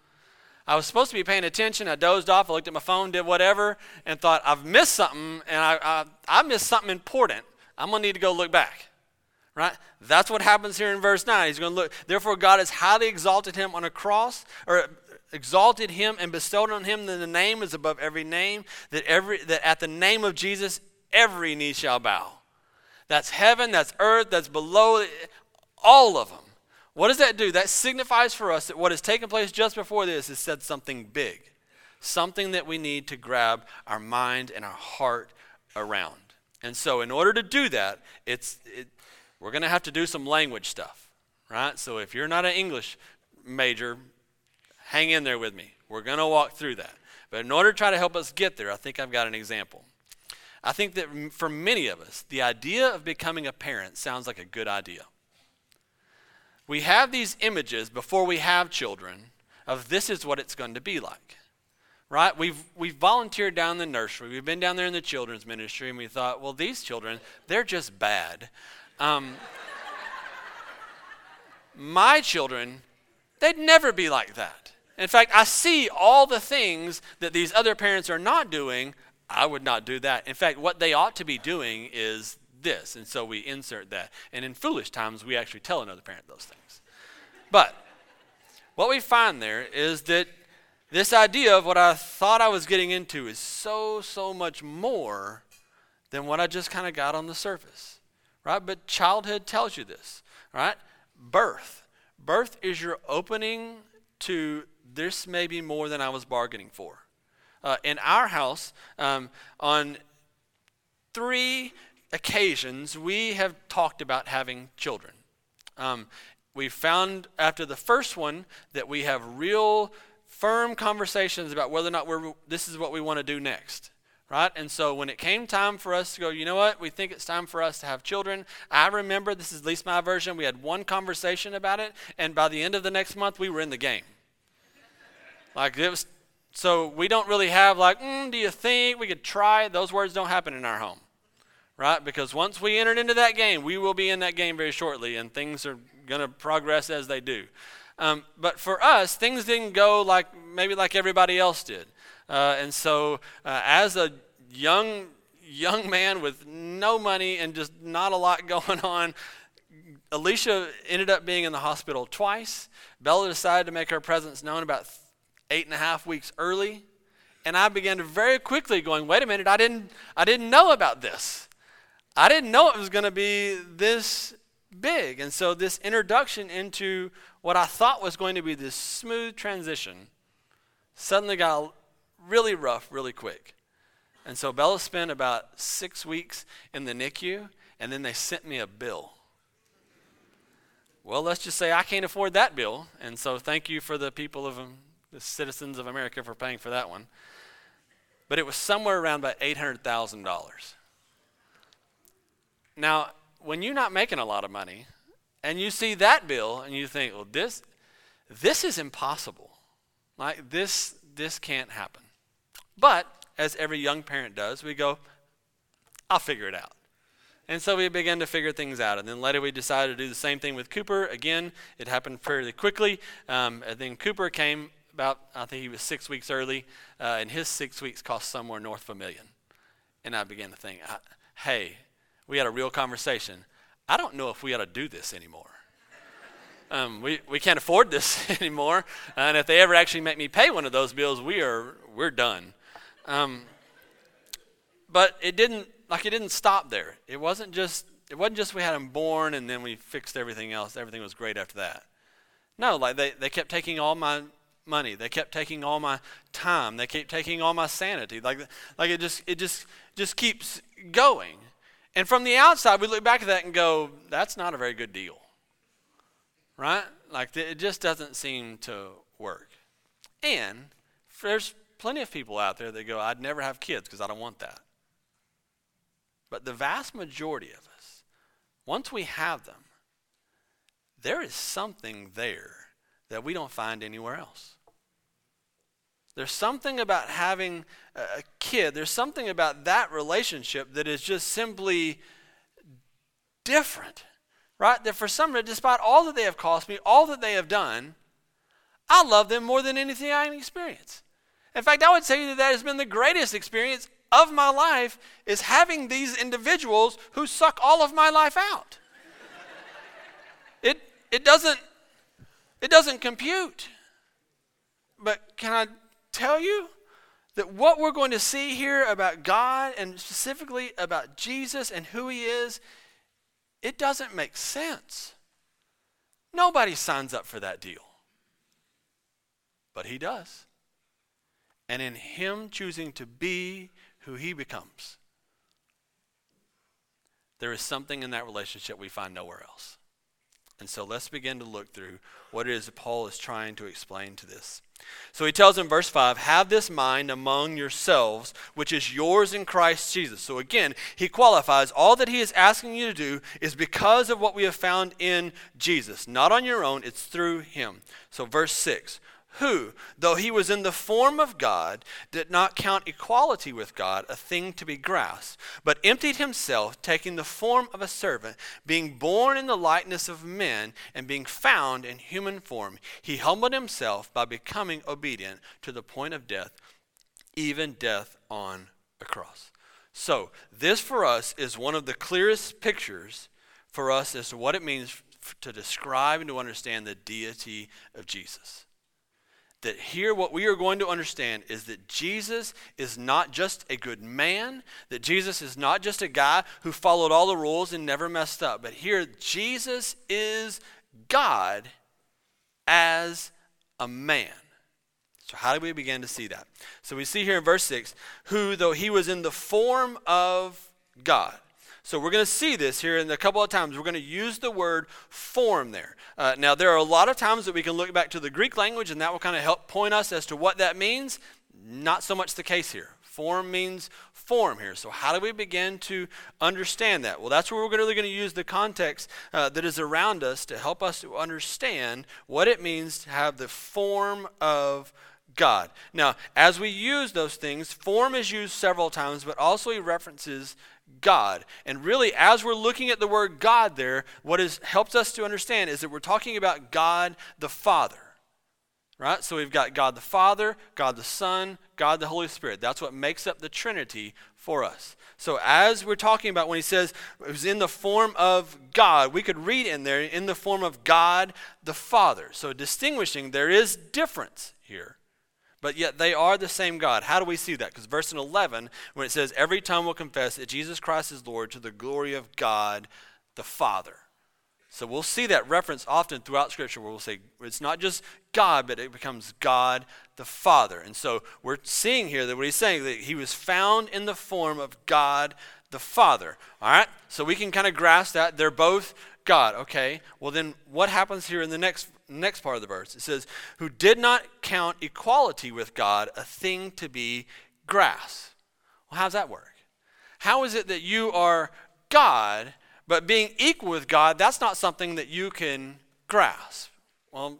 I was supposed to be paying attention. I dozed off. I looked at my phone, did whatever, and thought, I've missed something, and I, I, I missed something important. I'm going to need to go look back right? That's what happens here in verse 9. He's going to look, therefore, God has highly exalted him on a cross, or exalted him and bestowed on him that the name is above every name, that, every, that at the name of Jesus, every knee shall bow. That's heaven, that's earth, that's below, all of them. What does that do? That signifies for us that what has taken place just before this is said something big, something that we need to grab our mind and our heart around. And so, in order to do that, it's, it, we're going to have to do some language stuff, right? So if you're not an English major, hang in there with me. We're going to walk through that. But in order to try to help us get there, I think I've got an example. I think that for many of us, the idea of becoming a parent sounds like a good idea. We have these images before we have children of this is what it's going to be like. Right? We've, we've volunteered down in the nursery. We've been down there in the children's ministry, and we thought, well, these children, they're just bad. Um, my children, they'd never be like that. In fact, I see all the things that these other parents are not doing. I would not do that. In fact, what they ought to be doing is this. And so we insert that. And in foolish times, we actually tell another parent those things. But what we find there is that this idea of what I thought I was getting into is so, so much more than what I just kind of got on the surface right? But childhood tells you this, right? Birth. Birth is your opening to this may be more than I was bargaining for. Uh, in our house, um, on three occasions, we have talked about having children. Um, we found after the first one that we have real firm conversations about whether or not we're, this is what we want to do next right? And so when it came time for us to go, you know what? We think it's time for us to have children. I remember, this is at least my version, we had one conversation about it, and by the end of the next month, we were in the game. like it was, so we don't really have like, mm, do you think we could try? Those words don't happen in our home, right? Because once we entered into that game, we will be in that game very shortly, and things are going to progress as they do. Um, but for us, things didn't go like maybe like everybody else did. Uh, and so, uh, as a young young man with no money and just not a lot (laughs) going on, Alicia ended up being in the hospital twice. Bella decided to make her presence known about eight and a half weeks early, and I began to very quickly going, "Wait a minute! I didn't I didn't know about this. I didn't know it was going to be this big." And so, this introduction into what I thought was going to be this smooth transition suddenly got really rough really quick. And so Bella spent about six weeks in the NICU, and then they sent me a bill. Well, let's just say I can't afford that bill, and so thank you for the people of um, the citizens of America for paying for that one. But it was somewhere around about eight hundred thousand dollars. Now, when you're not making a lot of money, and you see that bill, and you think, well, this, this is impossible. Like this, this can't happen. But, as every young parent does, we go, I'll figure it out. And so we began to figure things out. And then later we decided to do the same thing with Cooper. Again, it happened fairly quickly. Um, and then Cooper came about, I think he was six weeks early, uh, and his six weeks cost somewhere north of a million. And I began to think, hey, we had a real conversation. I don't know if we ought to do this anymore. (laughs) Um, we, we can't afford this (laughs) anymore. And if they ever actually make me pay one of those bills, we are, we're done. Um, but it didn't like it didn't stop there. It wasn't just it wasn't just we had him born and then we fixed everything else. Everything was great after that. No, like they, they kept taking all my money. They kept taking all my time. They kept taking all my sanity. Like like it just it just just keeps going. And from the outside, we look back at that and go, that's not a very good deal. Right? Like it just doesn't seem to work. And there's plenty of people out there that go, I'd never have kids because I don't want that. But the vast majority of us, once we have them, there is something there that we don't find anywhere else. There's something about having a kid, there's something about that relationship that is just simply different, right? That for some reason, despite all that they have cost me, all that they have done, I love them more than anything I can experience. In fact, I would say that that has been the greatest experience of my life is having these individuals who suck all of my life out. it, it, doesn't, it doesn't compute. But can I tell you that what we're going to see here about God and specifically about Jesus and who he is, it doesn't make sense. Nobody signs up for that deal. But he does and in Him choosing to be who He becomes, there is something in that relationship we find nowhere else. And so let's begin to look through what it is that Paul is trying to explain to this. So he tells in verse 5 Have this mind among yourselves, which is yours in Christ Jesus. So again, he qualifies all that he is asking you to do is because of what we have found in Jesus. Not on your own, it's through him. So verse 6 who, though he was in the form of God, did not count equality with God a thing to be grasped, but emptied himself, taking the form of a servant, being born in the likeness of men, and being found in human form, he humbled himself by becoming obedient to the point of death, even death on a cross. So, this for us is one of the clearest pictures for us as to what it means to describe and to understand the deity of Jesus that here what we are going to understand is that Jesus is not just a good man, that Jesus is not just a guy who followed all the rules and never messed up, but here Jesus is God as a man. So, how do we begin to see that? So, we see here in verse 6 who, though he was in the form of God. So we're going to see this here in a couple of times. We're going to use the word form there. Uh, now, there are a lot of times that we can look back to the Greek language, and that will kind of help point us as to what that means. Not so much the case here. Form means form here. So, how do we begin to understand that? Well, that's where we're really going to use the context uh, that is around us to help us to understand what it means to have the form of God. Now, as we use those things, form is used several times, but also he references God. And really, as we're looking at the word God there, what has helped us to understand is that we're talking about God the Father. Right? So we've got God the Father, God the Son, God the Holy Spirit. That's what makes up the Trinity for us. So as we're talking about when he says it was in the form of God, we could read in there in the form of God the Father. So distinguishing, there is difference here. But yet they are the same God. How do we see that? Because verse 11, when it says, Every tongue will confess that Jesus Christ is Lord to the glory of God the Father. So we'll see that reference often throughout Scripture where we'll say it's not just God, but it becomes God the Father. And so we're seeing here that what he's saying that he was found in the form of God the Father. All right? So we can kind of grasp that. They're both God. Okay. Well, then what happens here in the next next part of the verse? It says, Who did not count equality with God a thing to be grasped. Well, how does that work? How is it that you are God? But being equal with God, that's not something that you can grasp. Well,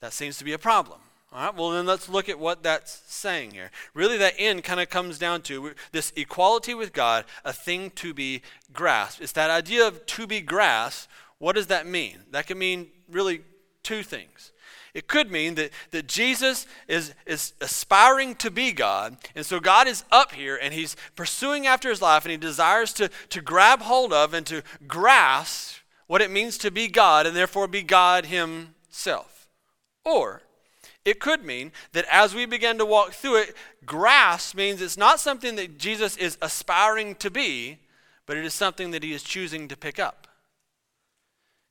that seems to be a problem. All right, well, then let's look at what that's saying here. Really, that end kind of comes down to this equality with God, a thing to be grasped. It's that idea of to be grasped. What does that mean? That can mean really two things. It could mean that, that Jesus is, is aspiring to be God, and so God is up here and he's pursuing after his life and he desires to, to grab hold of and to grasp what it means to be God and therefore be God himself. Or it could mean that as we begin to walk through it, grasp means it's not something that Jesus is aspiring to be, but it is something that he is choosing to pick up.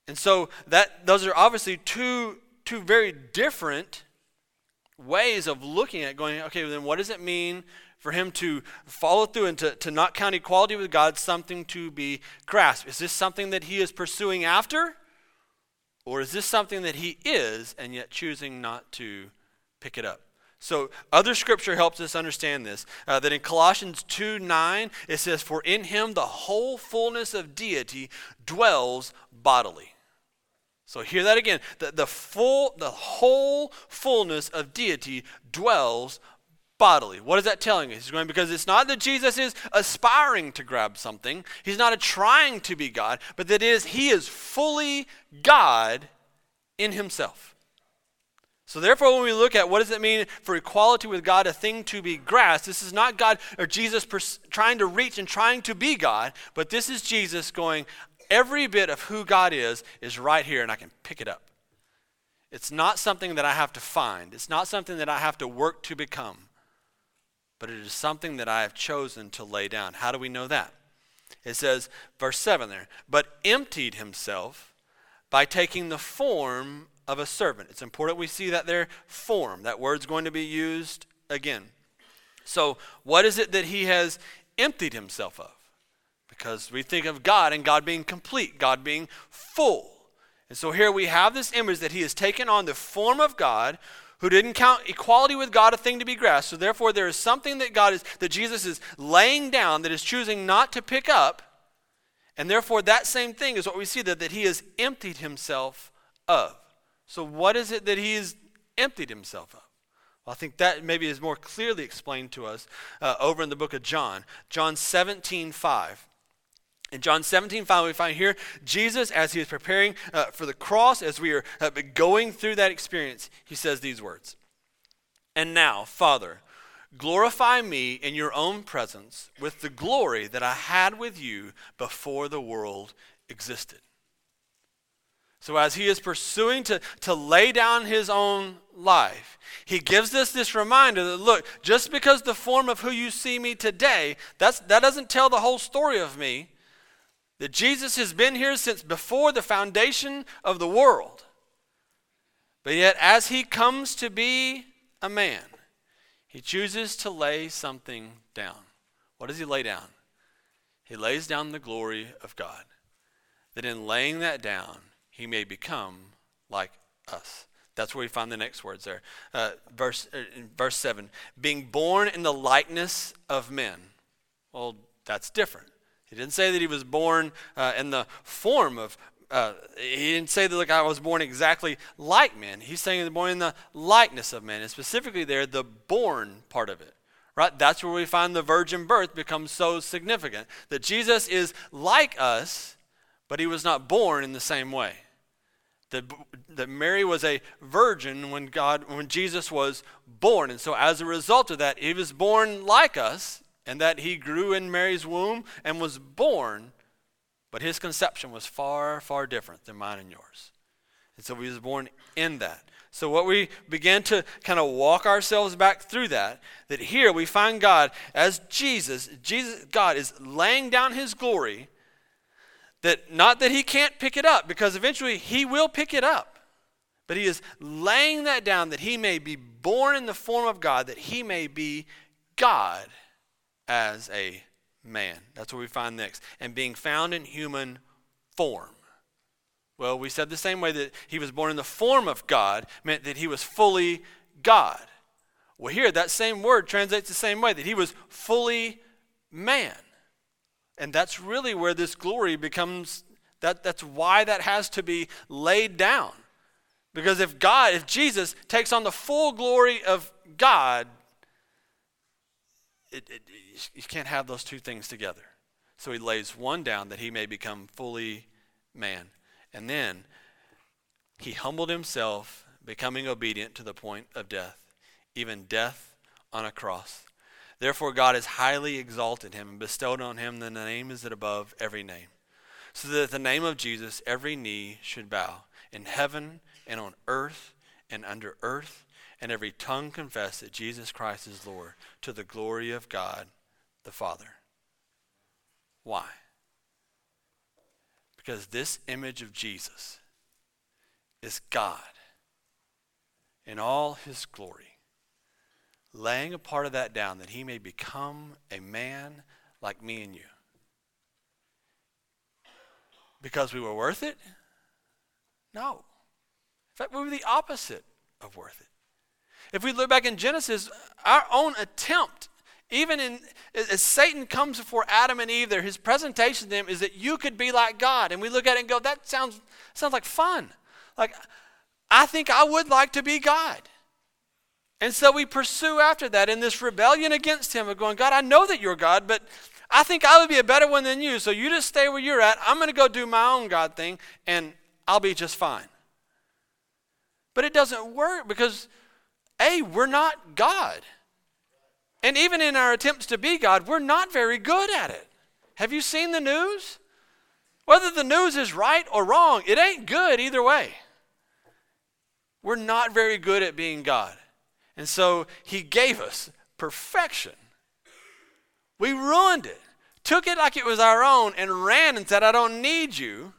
And so that those are obviously two two very different ways of looking at going, okay, then what does it mean for him to follow through and to, to not count equality with God something to be grasped? Is this something that he is pursuing after? Or is this something that he is and yet choosing not to pick it up? So, other scripture helps us understand this. Uh, that in Colossians 2 9, it says, For in him the whole fullness of deity dwells bodily. So hear that again. The, the full, the whole fullness of deity dwells bodily. What is that telling us? He's going because it's not that Jesus is aspiring to grab something. He's not trying to be God, but that is he is fully God in himself. So therefore, when we look at what does it mean for equality with God, a thing to be grasped, this is not God or Jesus pers- trying to reach and trying to be God, but this is Jesus going, every bit of who God is is right here and I can pick it up. It's not something that I have to find, it's not something that I have to work to become, but it is something that I have chosen to lay down. How do we know that? It says, verse 7 there, but emptied himself by taking the form of a servant. It's important we see that there, form. That word's going to be used again. So, what is it that he has emptied himself of? Because we think of God and God being complete, God being full. And so here we have this image that he has taken on the form of God who didn't count equality with God a thing to be grasped. So therefore there is something that God is that Jesus is laying down that is choosing not to pick up. And therefore that same thing is what we see that, that he has emptied himself of. So what is it that he has emptied himself of? Well, I think that maybe is more clearly explained to us uh, over in the book of John. John 17, 5. In John 17, 5, we find here Jesus, as he is preparing uh, for the cross, as we are uh, going through that experience, he says these words And now, Father, glorify me in your own presence with the glory that I had with you before the world existed. So, as he is pursuing to, to lay down his own life, he gives us this reminder that look, just because the form of who you see me today, that's, that doesn't tell the whole story of me that Jesus has been here since before the foundation of the world. But yet, as he comes to be a man, he chooses to lay something down. What does he lay down? He lays down the glory of God, that in laying that down, he may become like us. That's where we find the next words there. Uh, verse, uh, verse 7 being born in the likeness of men. Well, that's different. He didn't say that he was born uh, in the form of, uh, he didn't say that, like, I was born exactly like men. He's saying he was born in the likeness of men, and specifically there, the born part of it. Right? That's where we find the virgin birth becomes so significant. That Jesus is like us, but he was not born in the same way that, that Mary was a virgin when God when Jesus was born. And so as a result of that, he was born like us, and that he grew in Mary's womb and was born, but his conception was far, far different than mine and yours. And so he was born in that. So what we began to kind of walk ourselves back through that, that here we find God as Jesus, Jesus God is laying down his glory that not that he can't pick it up, because eventually he will pick it up. But he is laying that down that he may be born in the form of God, that he may be God as a man. That's what we find next. And being found in human form. Well, we said the same way that he was born in the form of God meant that he was fully God. Well, here, that same word translates the same way that he was fully man. And that's really where this glory becomes, that, that's why that has to be laid down. Because if God, if Jesus takes on the full glory of God, it, it, you can't have those two things together. So he lays one down that he may become fully man. And then he humbled himself, becoming obedient to the point of death, even death on a cross. Therefore, God has highly exalted him and bestowed on him the name is that above every name, so that at the name of Jesus every knee should bow in heaven and on earth and under earth, and every tongue confess that Jesus Christ is Lord, to the glory of God the Father. Why? Because this image of Jesus is God in all his glory laying a part of that down that he may become a man like me and you. Because we were worth it? No. In fact, we were the opposite of worth it. If we look back in Genesis, our own attempt, even in as Satan comes before Adam and Eve there, his presentation to them is that you could be like God. And we look at it and go, that sounds sounds like fun. Like I think I would like to be God. And so we pursue after that in this rebellion against him of going, God, I know that you're God, but I think I would be a better one than you. So you just stay where you're at. I'm going to go do my own God thing, and I'll be just fine. But it doesn't work because, A, we're not God. And even in our attempts to be God, we're not very good at it. Have you seen the news? Whether the news is right or wrong, it ain't good either way. We're not very good at being God. And so he gave us perfection. We ruined it, took it like it was our own, and ran and said, I don't need you.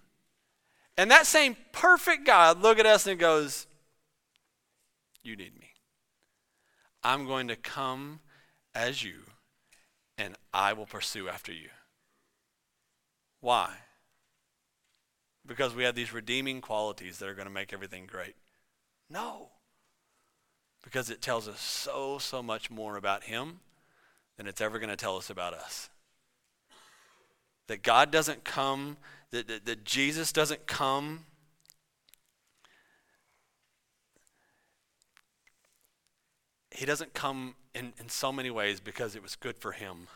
And that same perfect God look at us and goes, You need me. I'm going to come as you, and I will pursue after you. Why? Because we have these redeeming qualities that are going to make everything great. No because it tells us so, so much more about Him than it's ever going to tell us about us. That God doesn't come, that, that, that Jesus doesn't come he doesn't come in, in so many ways because it was good for him,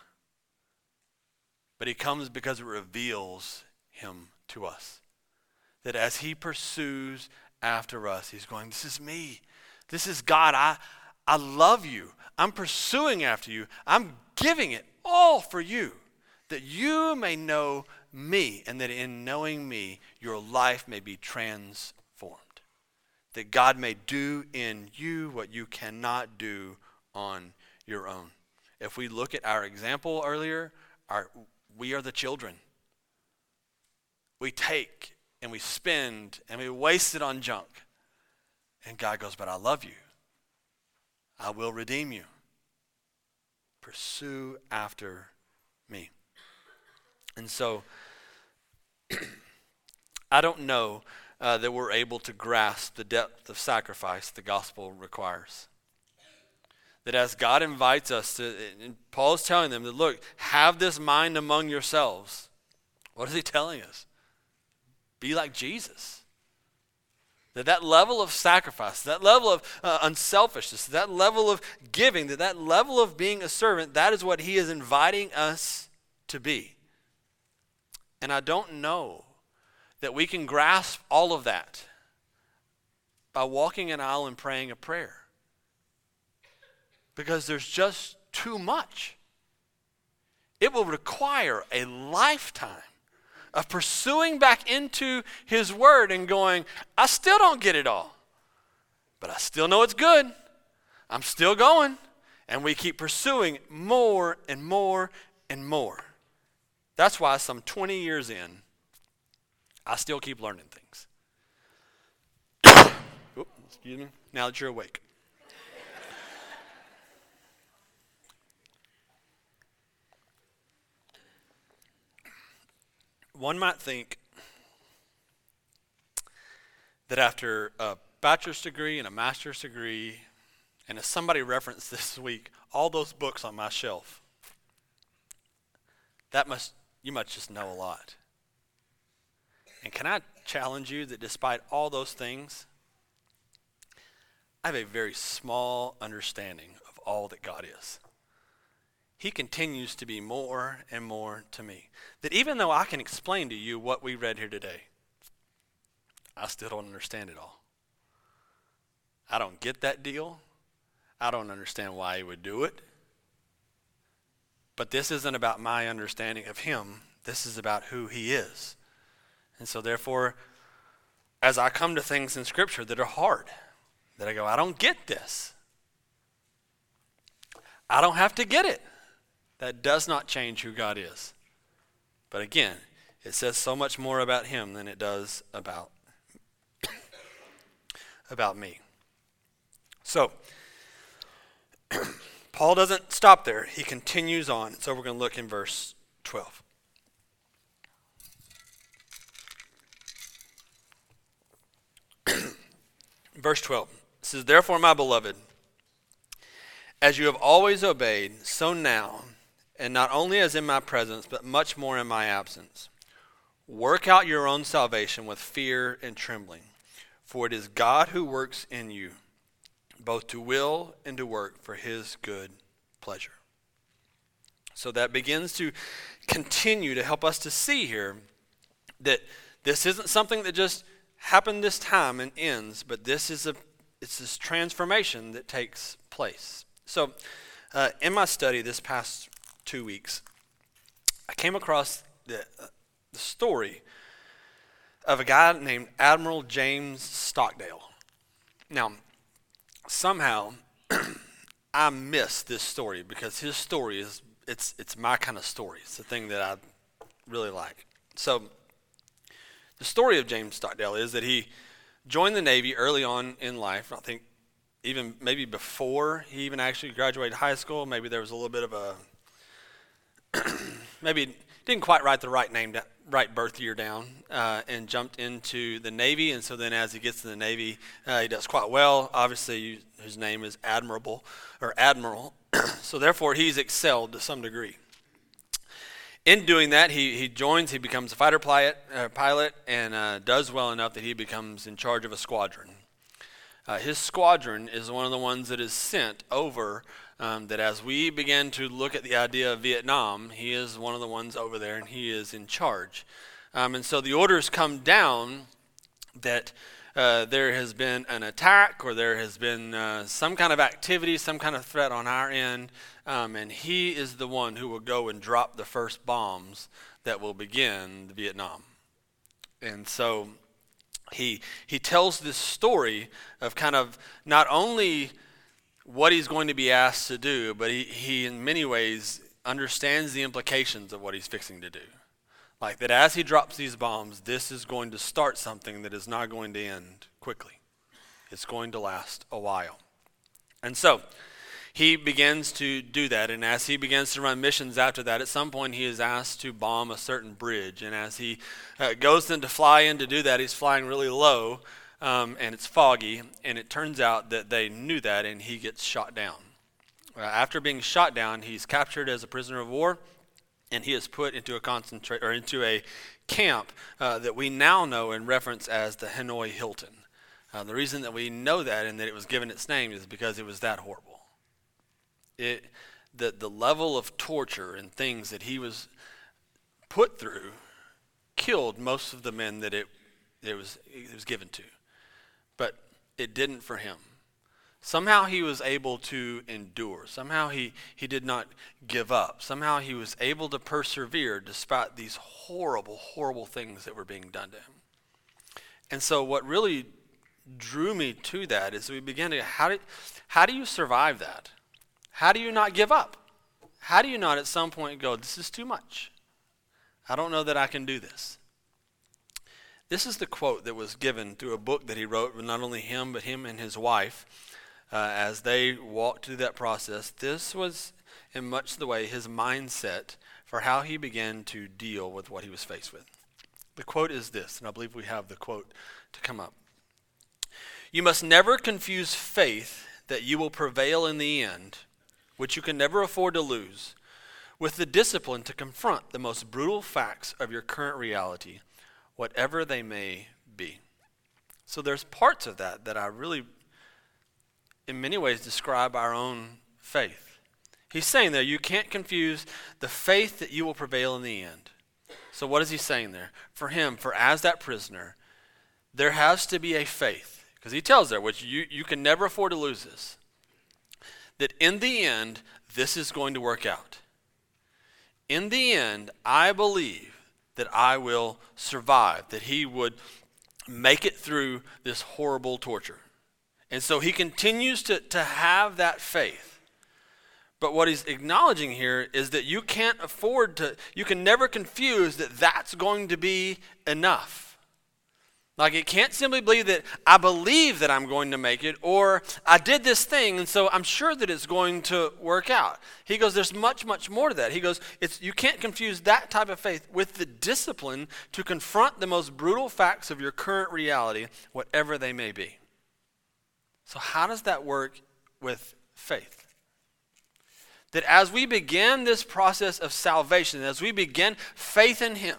but he comes because it reveals him to us. That as he pursues after us, he's going, This is me. This is God. I, I love you. I'm pursuing after you. I'm giving it all for you that you may know me and that in knowing me, your life may be transformed. That God may do in you what you cannot do on your own. If we look at our example earlier, our, we are the children. We take and we spend and we waste it on junk. And God goes, But I love you. I will redeem you. Pursue after me. And so, (clears throat) I don't know uh, that we're able to grasp the depth of sacrifice the gospel requires. That as God invites us to, and Paul is telling them that, look, have this mind among yourselves. What is he telling us? Be like Jesus. That that level of sacrifice, that level of uh, unselfishness, that level of giving, that that level of being a servant, that is what he is inviting us to be. And I don't know that we can grasp all of that by walking an aisle and praying a prayer. Because there's just too much. It will require a lifetime of pursuing back into His Word and going, I still don't get it all, but I still know it's good. I'm still going. And we keep pursuing more and more and more. That's why some 20 years in, I still keep learning things. (coughs) Excuse me. Now that you're awake. One might think that after a bachelor's degree and a master's degree, and as somebody referenced this week, all those books on my shelf, that must you must just know a lot. And can I challenge you that despite all those things, I have a very small understanding of all that God is. He continues to be more and more to me. That even though I can explain to you what we read here today, I still don't understand it all. I don't get that deal. I don't understand why he would do it. But this isn't about my understanding of him. This is about who he is. And so, therefore, as I come to things in Scripture that are hard, that I go, I don't get this. I don't have to get it. That does not change who God is. But again, it says so much more about him than it does about (coughs) about me. So, (coughs) Paul doesn't stop there. He continues on. So we're going to look in verse 12. (clears throat) verse 12 says, Therefore, my beloved, as you have always obeyed, so now, and not only as in my presence, but much more in my absence, work out your own salvation with fear and trembling. For it is God who works in you both to will and to work for his good pleasure. So that begins to continue to help us to see here that this isn't something that just happened this time and ends, but this is a it's this transformation that takes place. So, uh, in my study this past two weeks, I came across the, uh, the story of a guy named Admiral James Stockdale. Now, somehow (clears throat) I miss this story because his story is it's it's my kind of story. It's the thing that I really like. So the story of James Stockdale is that he joined the Navy early on in life. I think even maybe before he even actually graduated high school. Maybe there was a little bit of a (clears throat) maybe didn't quite write the right name, right birth year down, uh, and jumped into the Navy. And so then, as he gets to the Navy, uh, he does quite well. Obviously, his name is Admirable or Admiral, (clears throat) so therefore he's excelled to some degree. In doing that, he, he joins, he becomes a fighter pilot, uh, pilot and uh, does well enough that he becomes in charge of a squadron. Uh, his squadron is one of the ones that is sent over um, that as we begin to look at the idea of Vietnam, he is one of the ones over there and he is in charge. Um, and so the orders come down that uh, there has been an attack or there has been uh, some kind of activity, some kind of threat on our end, um, and he is the one who will go and drop the first bombs that will begin Vietnam. And so he, he tells this story of kind of not only what he's going to be asked to do, but he, he in many ways understands the implications of what he's fixing to do. Like that as he drops these bombs, this is going to start something that is not going to end quickly. It's going to last a while. And so, he begins to do that. And as he begins to run missions after that, at some point he is asked to bomb a certain bridge. And as he uh, goes in to fly in to do that, he's flying really low um, and it's foggy. And it turns out that they knew that and he gets shot down. Uh, after being shot down, he's captured as a prisoner of war and he is put into a concentrate or into a camp uh, that we now know and reference as the Hanoi Hilton. Uh, the reason that we know that and that it was given its name is because it was that horrible. It, the, the level of torture and things that he was put through killed most of the men that it, it, was, it was given to. But it didn't for him. Somehow he was able to endure. Somehow he, he did not give up. Somehow he was able to persevere despite these horrible, horrible things that were being done to him. And so, what really drew me to that is we began to how do, how do you survive that? How do you not give up? How do you not at some point go, this is too much? I don't know that I can do this. This is the quote that was given through a book that he wrote with not only him, but him and his wife uh, as they walked through that process. This was, in much the way, his mindset for how he began to deal with what he was faced with. The quote is this, and I believe we have the quote to come up. You must never confuse faith that you will prevail in the end, which you can never afford to lose, with the discipline to confront the most brutal facts of your current reality, whatever they may be. So there's parts of that that I really, in many ways, describe our own faith. He's saying there, you can't confuse the faith that you will prevail in the end. So what is he saying there? For him, for as that prisoner, there has to be a faith because he tells there, which you, you can never afford to lose this, that in the end, this is going to work out. In the end, I believe that I will survive, that he would make it through this horrible torture. And so he continues to, to have that faith. But what he's acknowledging here is that you can't afford to, you can never confuse that that's going to be enough. Like, it can't simply be that I believe that I'm going to make it, or I did this thing, and so I'm sure that it's going to work out. He goes, There's much, much more to that. He goes, it's, You can't confuse that type of faith with the discipline to confront the most brutal facts of your current reality, whatever they may be. So, how does that work with faith? That as we begin this process of salvation, as we begin faith in Him,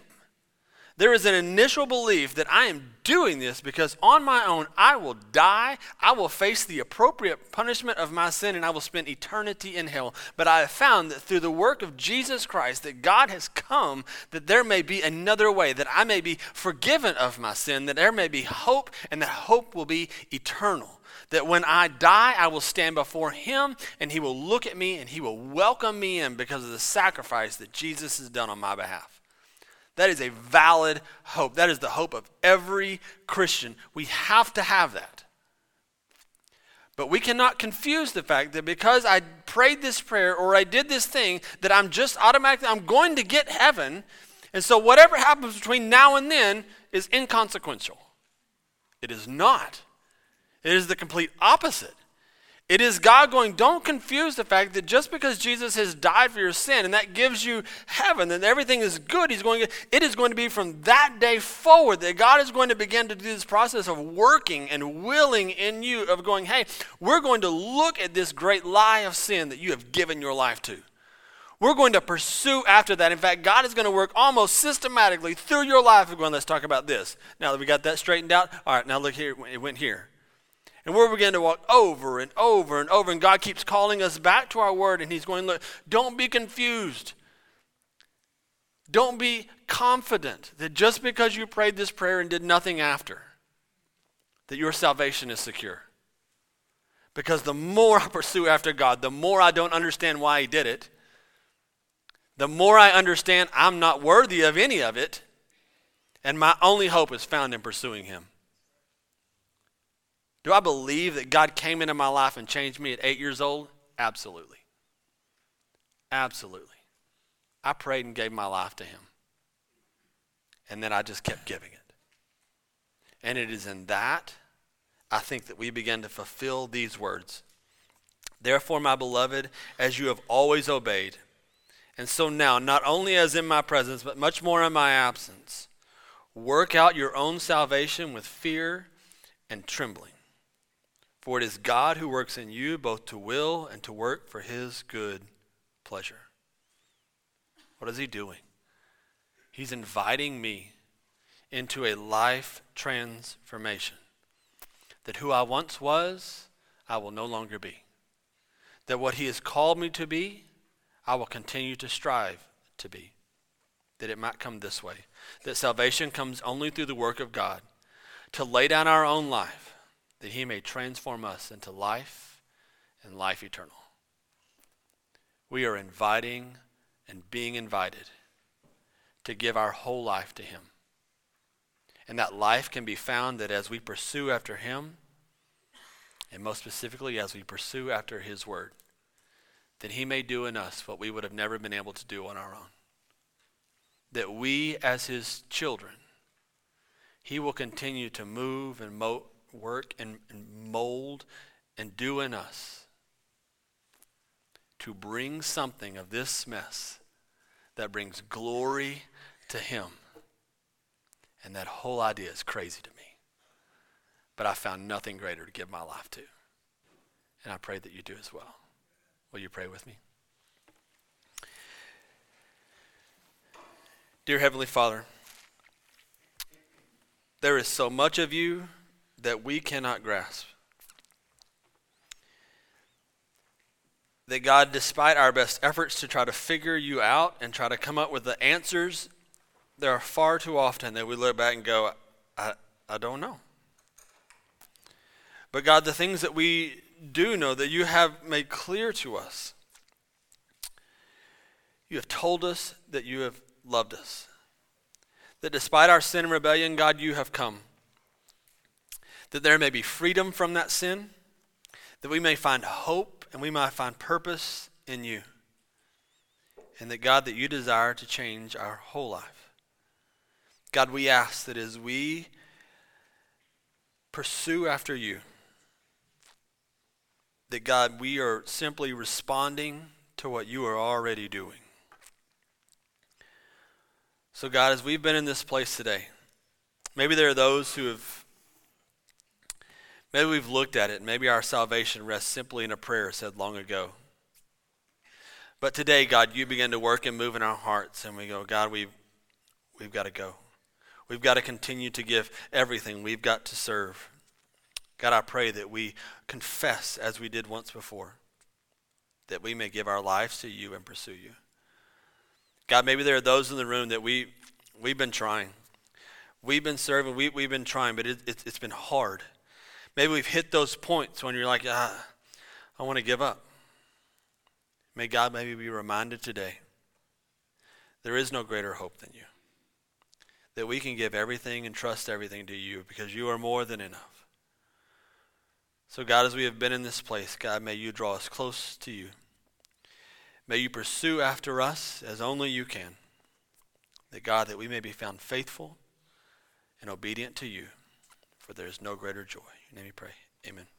there is an initial belief that I am doing this because on my own I will die, I will face the appropriate punishment of my sin, and I will spend eternity in hell. But I have found that through the work of Jesus Christ, that God has come that there may be another way, that I may be forgiven of my sin, that there may be hope, and that hope will be eternal. That when I die, I will stand before Him and He will look at me and He will welcome me in because of the sacrifice that Jesus has done on my behalf. That is a valid hope. That is the hope of every Christian. We have to have that. But we cannot confuse the fact that because I prayed this prayer or I did this thing, that I'm just automatically, I'm going to get heaven. And so whatever happens between now and then is inconsequential. It is not. It is the complete opposite. It is God going, don't confuse the fact that just because Jesus has died for your sin and that gives you heaven and everything is good, He's going to, it is going to be from that day forward that God is going to begin to do this process of working and willing in you, of going, hey, we're going to look at this great lie of sin that you have given your life to. We're going to pursue after that. In fact, God is going to work almost systematically through your life. Going, let's talk about this. Now that we got that straightened out, all right, now look here, it went here. And we're beginning to walk over and over and over, and God keeps calling us back to our word, and He's going, Look, don't be confused. Don't be confident that just because you prayed this prayer and did nothing after, that your salvation is secure. Because the more I pursue after God, the more I don't understand why He did it, the more I understand I'm not worthy of any of it, and my only hope is found in pursuing Him. Do I believe that God came into my life and changed me at eight years old? Absolutely. Absolutely. I prayed and gave my life to Him. And then I just kept giving it. And it is in that, I think, that we begin to fulfill these words Therefore, my beloved, as you have always obeyed, and so now, not only as in my presence, but much more in my absence, work out your own salvation with fear and trembling. For it is God who works in you both to will and to work for his good pleasure. What is he doing? He's inviting me into a life transformation. That who I once was, I will no longer be that what He has called me to be, I will continue to strive to be. That it might come this way that salvation comes only through the work of God, to lay down our own life, that He may transform us into life and life eternal. We are inviting and being invited to give our whole life to Him. And that life can be found that as we pursue after Him, and most specifically as we pursue after His Word, that He may do in us what we would have never been able to do on our own. That we, as His children, He will continue to move and work and, and mold and do in us to bring something of this mess that brings glory to Him. And that whole idea is crazy to me. But I found nothing greater to give my life to. And I pray that you do as well. Will you pray with me? Dear Heavenly Father, there is so much of you that we cannot grasp. That God, despite our best efforts to try to figure you out and try to come up with the answers, there are far too often that we look back and go, I, I don't know. But God, the things that we do know that you have made clear to us. You have told us that you have loved us. That despite our sin and rebellion, God, you have come. That there may be freedom from that sin. That we may find hope and we might find purpose in you. And that, God, that you desire to change our whole life. God, we ask that as we pursue after you, that God, we are simply responding to what you are already doing. So, God, as we've been in this place today, maybe there are those who have, maybe we've looked at it, maybe our salvation rests simply in a prayer said long ago. But today, God, you begin to work and move in our hearts, and we go, God, we've, we've got to go. We've got to continue to give everything. We've got to serve. God, I pray that we confess as we did once before, that we may give our lives to you and pursue you. God, maybe there are those in the room that we, we've been trying. We've been serving, we, we've been trying, but it, it, it's been hard. Maybe we've hit those points when you're like, ah, I want to give up. May God maybe be reminded today there is no greater hope than you. That we can give everything and trust everything to you because you are more than enough. So, God, as we have been in this place, God, may you draw us close to you. May you pursue after us as only you can. That, God, that we may be found faithful and obedient to you, for there is no greater joy. In name we pray. Amen.